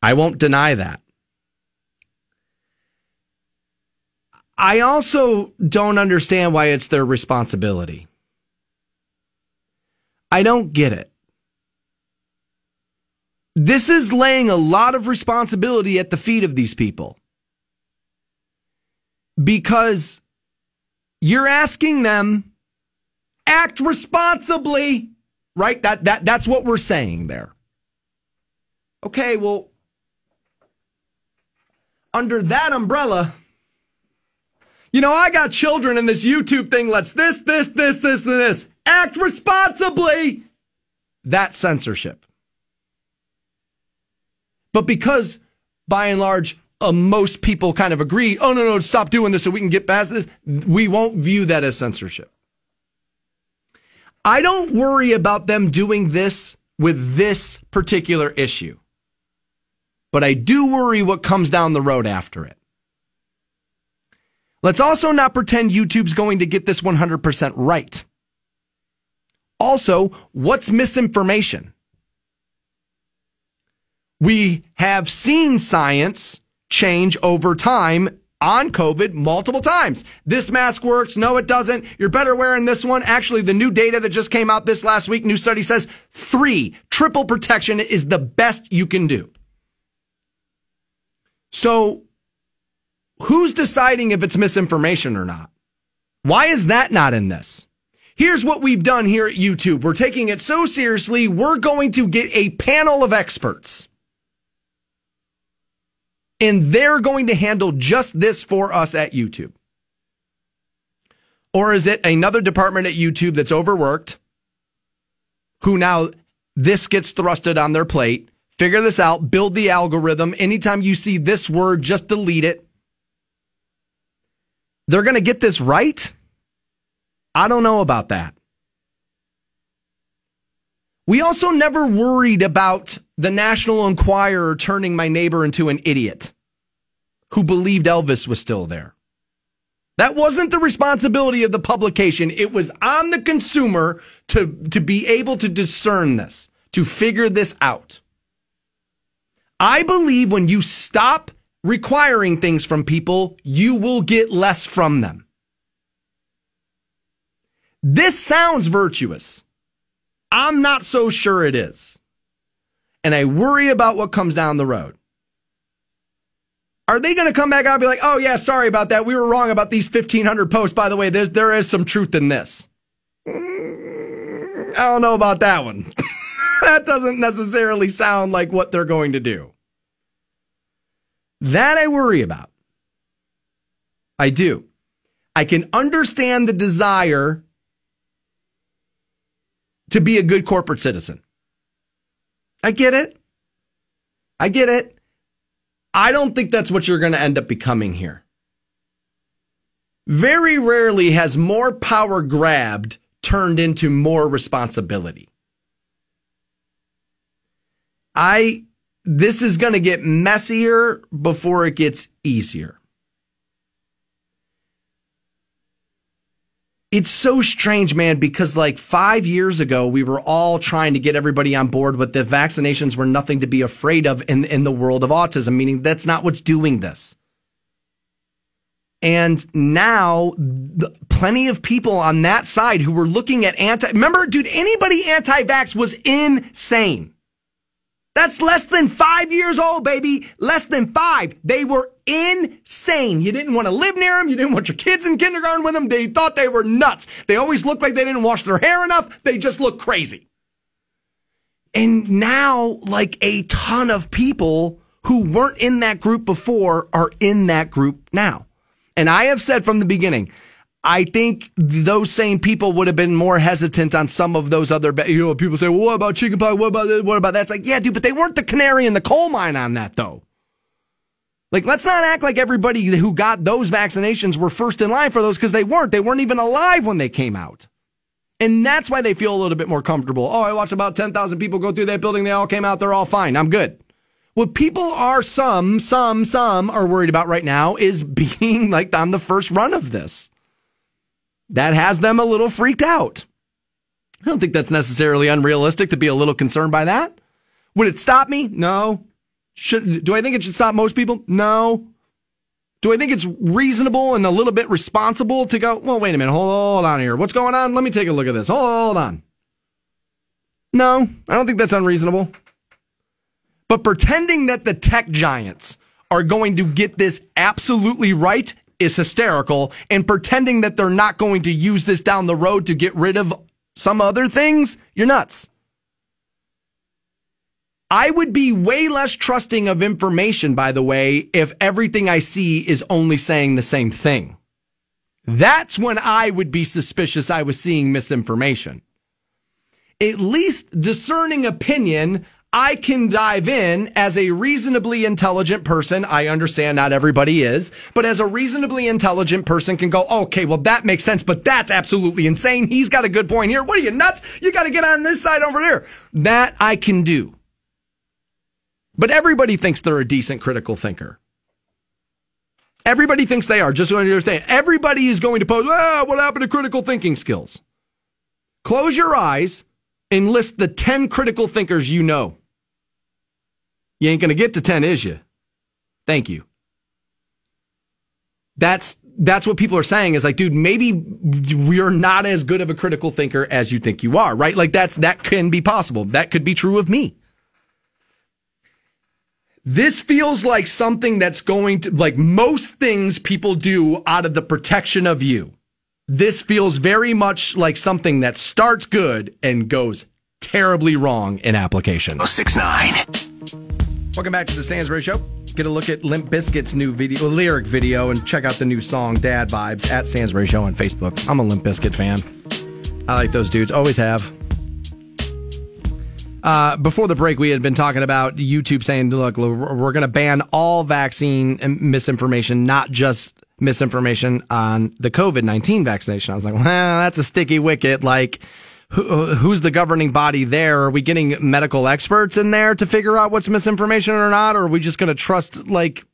I won't deny that. I also don't understand why it's their responsibility. I don't get it. This is laying a lot of responsibility at the feet of these people. Because you're asking them act responsibly, right? That that that's what we're saying there. Okay, well under that umbrella, you know, I got children and this YouTube thing lets this, this, this, this, and this. Act responsibly. That's censorship. But because by and large uh, most people kind of agree, oh, no, no, stop doing this so we can get past this, we won't view that as censorship. I don't worry about them doing this with this particular issue, but I do worry what comes down the road after it. Let's also not pretend YouTube's going to get this 100% right. Also, what's misinformation? We have seen science change over time on COVID multiple times. This mask works. No, it doesn't. You're better wearing this one. Actually, the new data that just came out this last week, new study says three, triple protection is the best you can do. So who's deciding if it's misinformation or not? Why is that not in this? Here's what we've done here at YouTube. We're taking it so seriously, we're going to get a panel of experts and they're going to handle just this for us at YouTube? Or is it another department at YouTube that's overworked, who now this gets thrusted on their plate? Figure this out, build the algorithm. Anytime you see this word, just delete it. They're going to get this right? I don't know about that. We also never worried about the National Enquirer turning my neighbor into an idiot who believed Elvis was still there. That wasn't the responsibility of the publication. It was on the consumer to, to be able to discern this, to figure this out. I believe when you stop requiring things from people, you will get less from them. This sounds virtuous. I'm not so sure it is. And I worry about what comes down the road. Are they going to come back out and be like, oh, yeah, sorry about that. We were wrong about these 1,500 posts. By the way, there's, there is some truth in this. Mm, I don't know about that one. that doesn't necessarily sound like what they're going to do. That I worry about. I do. I can understand the desire to be a good corporate citizen. I get it. I get it. I don't think that's what you're going to end up becoming here. Very rarely has more power grabbed turned into more responsibility. I, this is going to get messier before it gets easier. It's so strange, man, because like five years ago, we were all trying to get everybody on board with the vaccinations were nothing to be afraid of in, in the world of autism, meaning that's not what's doing this. And now, plenty of people on that side who were looking at anti, remember, dude, anybody anti vax was insane. That's less than five years old, baby. Less than five. They were insane. You didn't want to live near them. You didn't want your kids in kindergarten with them. They thought they were nuts. They always looked like they didn't wash their hair enough. They just looked crazy. And now, like a ton of people who weren't in that group before are in that group now. And I have said from the beginning, I think those same people would have been more hesitant on some of those other, you know, people say, well, what about chickenpox? What about this? What about that? It's like, yeah, dude, but they weren't the canary in the coal mine on that though. Like, let's not act like everybody who got those vaccinations were first in line for those because they weren't. They weren't even alive when they came out. And that's why they feel a little bit more comfortable. Oh, I watched about 10,000 people go through that building. They all came out. They're all fine. I'm good. What people are, some, some, some are worried about right now is being like on the first run of this. That has them a little freaked out. I don't think that's necessarily unrealistic to be a little concerned by that. Would it stop me? No. Should, do I think it should stop most people? No. Do I think it's reasonable and a little bit responsible to go, well, wait a minute, hold on here. What's going on? Let me take a look at this. Hold on. No, I don't think that's unreasonable. But pretending that the tech giants are going to get this absolutely right is hysterical. And pretending that they're not going to use this down the road to get rid of some other things, you're nuts. I would be way less trusting of information, by the way, if everything I see is only saying the same thing. That's when I would be suspicious I was seeing misinformation. At least discerning opinion, I can dive in as a reasonably intelligent person. I understand not everybody is, but as a reasonably intelligent person can go, okay, well, that makes sense, but that's absolutely insane. He's got a good point here. What are you nuts? You got to get on this side over here. That I can do. But everybody thinks they're a decent critical thinker. Everybody thinks they are, just so you understand. Everybody is going to pose, ah, what happened to critical thinking skills? Close your eyes and list the 10 critical thinkers you know. You ain't going to get to 10, is you? Thank you. That's that's what people are saying is like, dude, maybe you're not as good of a critical thinker as you think you are, right? Like that's that can be possible. That could be true of me. This feels like something that's going to, like most things people do out of the protection of you. This feels very much like something that starts good and goes terribly wrong in application. 069. Welcome back to the Stansbury Show. Get a look at Limp Bizkit's new video, lyric video, and check out the new song "Dad Vibes" at Stansbury Show on Facebook. I'm a Limp Bizkit fan. I like those dudes. Always have. Uh, before the break, we had been talking about YouTube saying, look, we're going to ban all vaccine misinformation, not just misinformation on the COVID 19 vaccination. I was like, well, that's a sticky wicket. Like, who, who's the governing body there? Are we getting medical experts in there to figure out what's misinformation or not? Or are we just going to trust like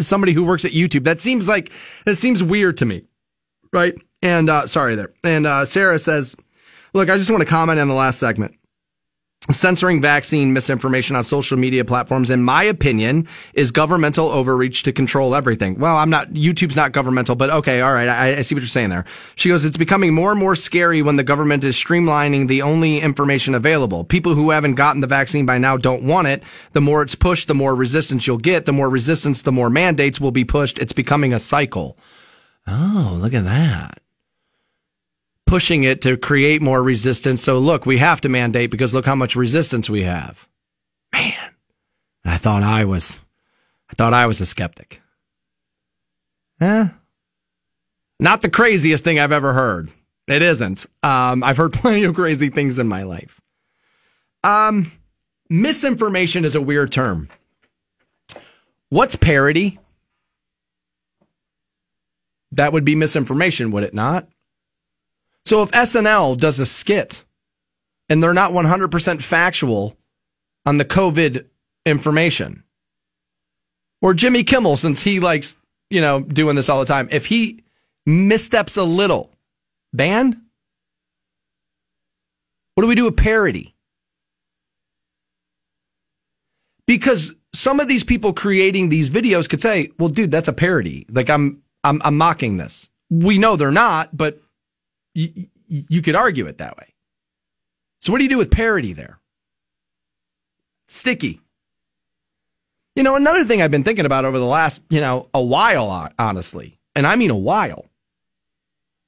somebody who works at YouTube? That seems like, that seems weird to me. Right. And, uh, sorry there. And, uh, Sarah says, look, I just want to comment on the last segment censoring vaccine misinformation on social media platforms, in my opinion, is governmental overreach to control everything. Well, I'm not, YouTube's not governmental, but okay, all right, I, I, see what you're saying there. She goes, it's becoming more and more scary when the government is streamlining the only information available. People who haven't gotten the vaccine by now don't want it. The more it's pushed, the more resistance you'll get. The more resistance, the more mandates will be pushed. It's becoming a cycle. Oh, look at that pushing it to create more resistance. So look, we have to mandate because look how much resistance we have. Man, I thought I was, I thought I was a skeptic. Eh? Not the craziest thing I've ever heard. It isn't. Um, I've heard plenty of crazy things in my life. Um, misinformation is a weird term. What's parody? That would be misinformation, would it not? So if SNL does a skit and they're not 100% factual on the COVID information, or Jimmy Kimmel, since he likes, you know, doing this all the time, if he missteps a little, banned? What do we do with parody? Because some of these people creating these videos could say, "Well, dude, that's a parody. Like I'm I'm I'm mocking this." We know they're not, but you, you could argue it that way. So what do you do with parody there? Sticky. You know, another thing I've been thinking about over the last, you know, a while, honestly, and I mean a while.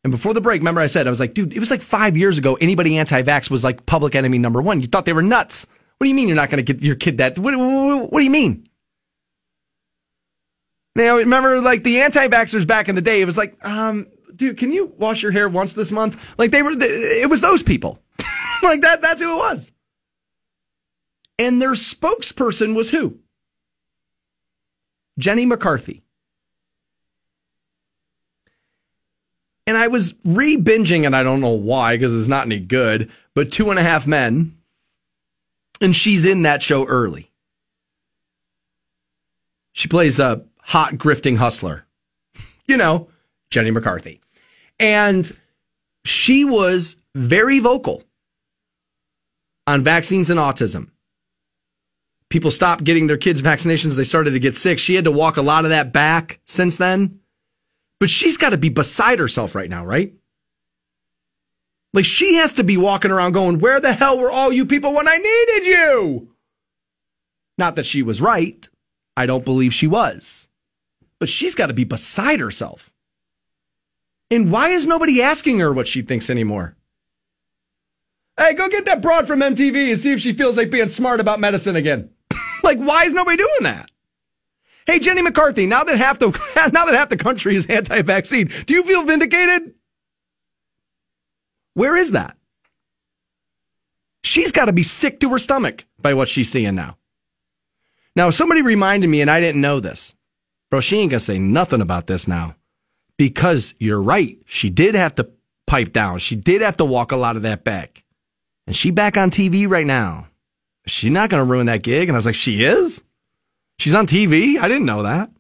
And before the break, remember I said, I was like, dude, it was like five years ago, anybody anti vax was like public enemy number one. You thought they were nuts. What do you mean you're not going to get your kid that? What, what, what, do you mean? Now, remember, like the anti-vaxxers back in the day, it was like, um, dude, can you wash your hair once this month? Like they were, it was those people. like that, that's who it was. And their spokesperson was who? Jenny McCarthy. And I was re binging, and I don't know why, because it's not any good, but Two and a Half Men. And she's in that show early. She plays a hot grifting hustler. You know, Jenny McCarthy. And she was very vocal on vaccines and autism. People stopped getting their kids vaccinations. They started to get sick. She had to walk a lot of that back since then. But she's got to be beside herself right now, right? Like she has to be walking around going, Where the hell were all you people when I needed you? Not that she was right. I don't believe she was but she's got to be beside herself. And why is nobody asking her what she thinks anymore? Hey, go get that broad from MTV and see if she feels like being smart about medicine again. like, why is nobody doing that? Hey, Jenny McCarthy, now that half the now that half the country is anti-vaccine, do you feel vindicated? Where is that? She's got to be sick to her stomach by what she's seeing now. Now, somebody reminded me, and I didn't know this. Bro, she ain't gonna say nothing about this now. Because you're right. She did have to pipe down. She did have to walk a lot of that back. And she back on TV right now. She's not gonna ruin that gig. And I was like, she is? She's on TV? I didn't know that.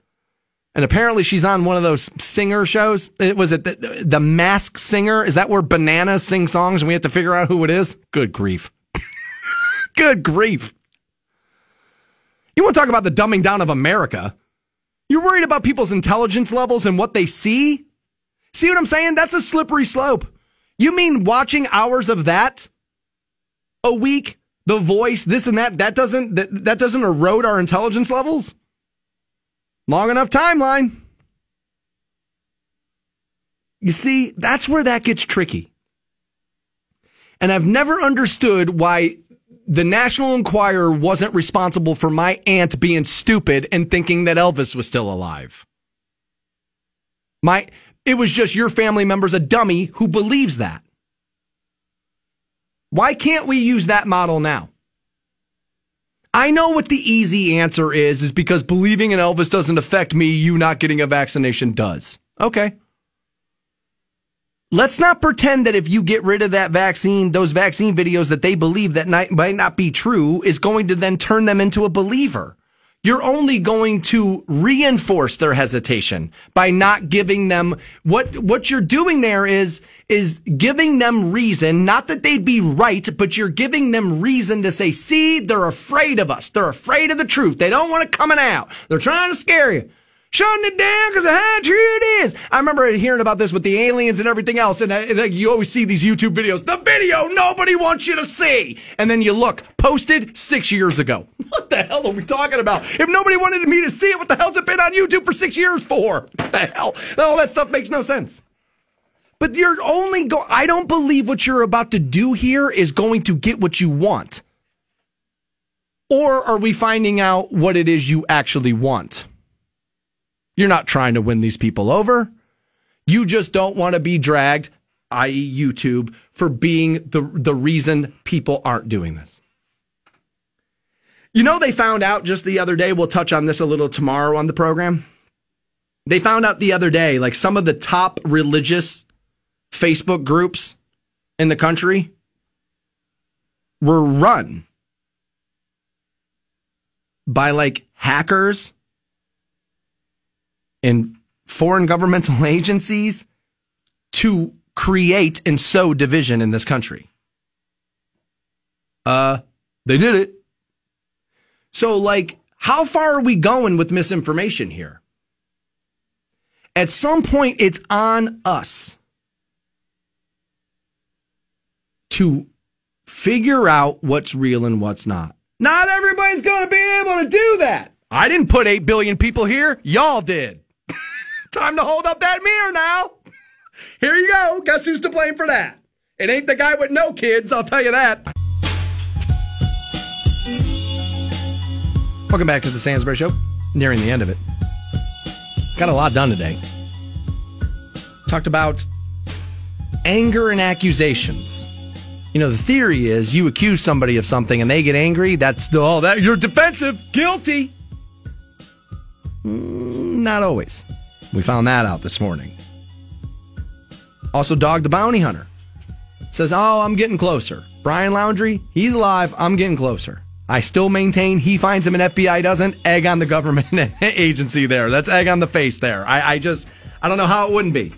And apparently she's on one of those singer shows. It was it the, the Mask Singer? Is that where bananas sing songs and we have to figure out who it is? Good grief. Good grief. You want to talk about the dumbing down of America? You're worried about people's intelligence levels and what they see? See what I'm saying? That's a slippery slope. You mean watching hours of that a week, the voice, this and that, that doesn't that, that doesn't erode our intelligence levels? Long enough timeline. You see, that's where that gets tricky. And I've never understood why the National Enquirer wasn't responsible for my aunt being stupid and thinking that Elvis was still alive. My, it was just your family member's a dummy who believes that. Why can't we use that model now? I know what the easy answer is, is because believing in Elvis doesn't affect me, you not getting a vaccination does. Okay. Let's not pretend that if you get rid of that vaccine, those vaccine videos that they believe that might not be true is going to then turn them into a believer. You're only going to reinforce their hesitation by not giving them what, what you're doing there is, is giving them reason, not that they'd be right, but you're giving them reason to say, see, they're afraid of us. They're afraid of the truth. They don't want it coming out. They're trying to scare you shutting it down because of how true it is. I remember hearing about this with the aliens and everything else, and uh, you always see these YouTube videos. The video nobody wants you to see, and then you look posted six years ago. What the hell are we talking about? If nobody wanted me to see it, what the hell's it been on YouTube for six years for? What the hell? All that stuff makes no sense. But you're only go. I don't believe what you're about to do here is going to get what you want. Or are we finding out what it is you actually want? You're not trying to win these people over. You just don't want to be dragged, i.e., YouTube, for being the, the reason people aren't doing this. You know, they found out just the other day, we'll touch on this a little tomorrow on the program. They found out the other day, like some of the top religious Facebook groups in the country were run by like hackers in foreign governmental agencies to create and sow division in this country. Uh, they did it. So, like, how far are we going with misinformation here? At some point, it's on us to figure out what's real and what's not. Not everybody's going to be able to do that. I didn't put 8 billion people here. Y'all did. Time to hold up that mirror now. Here you go. Guess who's to blame for that? It ain't the guy with no kids, I'll tell you that. Welcome back to the Stansbury Show. Nearing the end of it. Got a lot done today. Talked about anger and accusations. You know, the theory is you accuse somebody of something and they get angry. That's all that you're defensive, guilty. Mm, not always. We found that out this morning. Also, Dog the Bounty Hunter says, Oh, I'm getting closer. Brian Laundrie, he's alive. I'm getting closer. I still maintain he finds him and FBI doesn't. Egg on the government agency there. That's egg on the face there. I, I just, I don't know how it wouldn't be.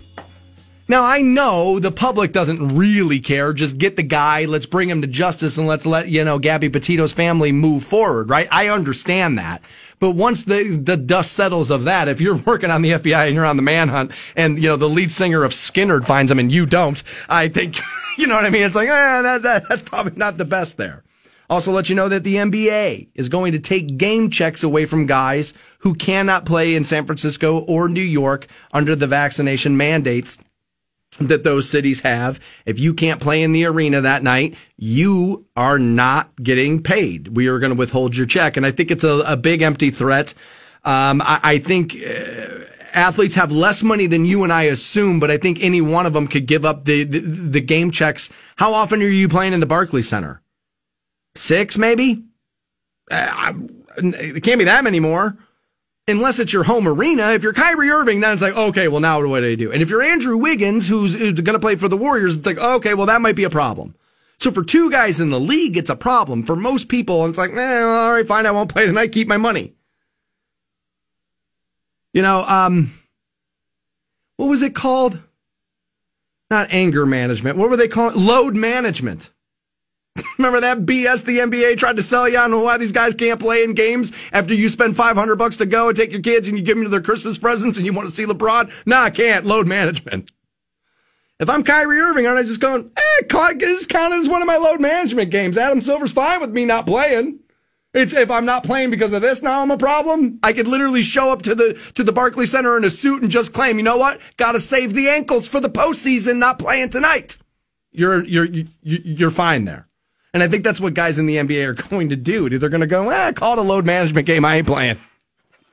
Now, I know the public doesn't really care. Just get the guy, let's bring him to justice, and let's let, you know, Gabby Petito's family move forward, right? I understand that. But once the, the dust settles of that, if you're working on the FBI and you're on the manhunt, and, you know, the lead singer of Skynyrd finds him and you don't, I think, you know what I mean? It's like, eh, that, that, that's probably not the best there. Also, let you know that the NBA is going to take game checks away from guys who cannot play in San Francisco or New York under the vaccination mandates that those cities have. If you can't play in the arena that night, you are not getting paid. We are going to withhold your check. And I think it's a, a big empty threat. Um, I, I, think uh, athletes have less money than you and I assume, but I think any one of them could give up the, the, the game checks. How often are you playing in the Barclays Center? Six, maybe? Uh, it can't be that many more unless it's your home arena. If you're Kyrie Irving, then it's like, okay, well, now what do I do? And if you're Andrew Wiggins, who's, who's going to play for the Warriors, it's like, okay, well, that might be a problem. So for two guys in the league, it's a problem. For most people, it's like, eh, all right, fine, I won't play tonight, keep my money. You know, um, what was it called? Not anger management. What were they calling? Load management. Remember that BS the NBA tried to sell you on why these guys can't play in games after you spend 500 bucks to go and take your kids and you give them their Christmas presents and you want to see LeBron? Nah, I can't. Load management. If I'm Kyrie Irving, aren't I just going, eh, it's counted as one of my load management games. Adam Silver's fine with me not playing. It's if I'm not playing because of this, now I'm a problem. I could literally show up to the to the Barclay Center in a suit and just claim, you know what? Got to save the ankles for the postseason. Not playing tonight. You're you're you're fine there. And I think that's what guys in the NBA are going to do. They're going to go, eh, call it a load management game. I ain't playing.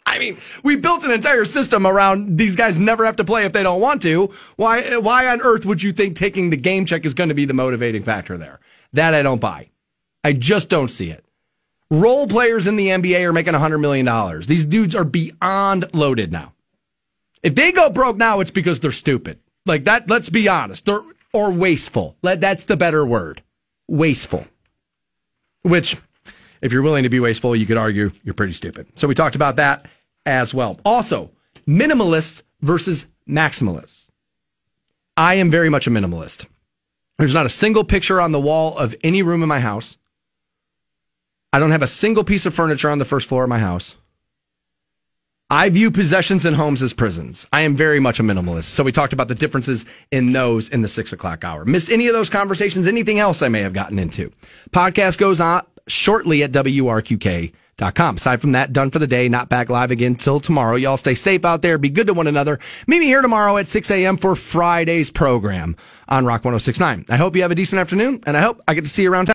I mean, we built an entire system around these guys never have to play if they don't want to. Why, why on earth would you think taking the game check is going to be the motivating factor there? That I don't buy. I just don't see it. Role players in the NBA are making $100 million. These dudes are beyond loaded now. If they go broke now, it's because they're stupid. Like that, let's be honest. They're, or wasteful. That's the better word wasteful. Which, if you're willing to be wasteful, you could argue you're pretty stupid. So we talked about that as well. Also, minimalists versus maximalists. I am very much a minimalist. There's not a single picture on the wall of any room in my house. I don't have a single piece of furniture on the first floor of my house. I view possessions and homes as prisons. I am very much a minimalist. So we talked about the differences in those in the six o'clock hour. Missed any of those conversations? Anything else I may have gotten into? Podcast goes on shortly at WRQK.com. Aside from that, done for the day, not back live again till tomorrow. Y'all stay safe out there. Be good to one another. Meet me here tomorrow at 6 a.m. for Friday's program on Rock 1069. I hope you have a decent afternoon and I hope I get to see you around town.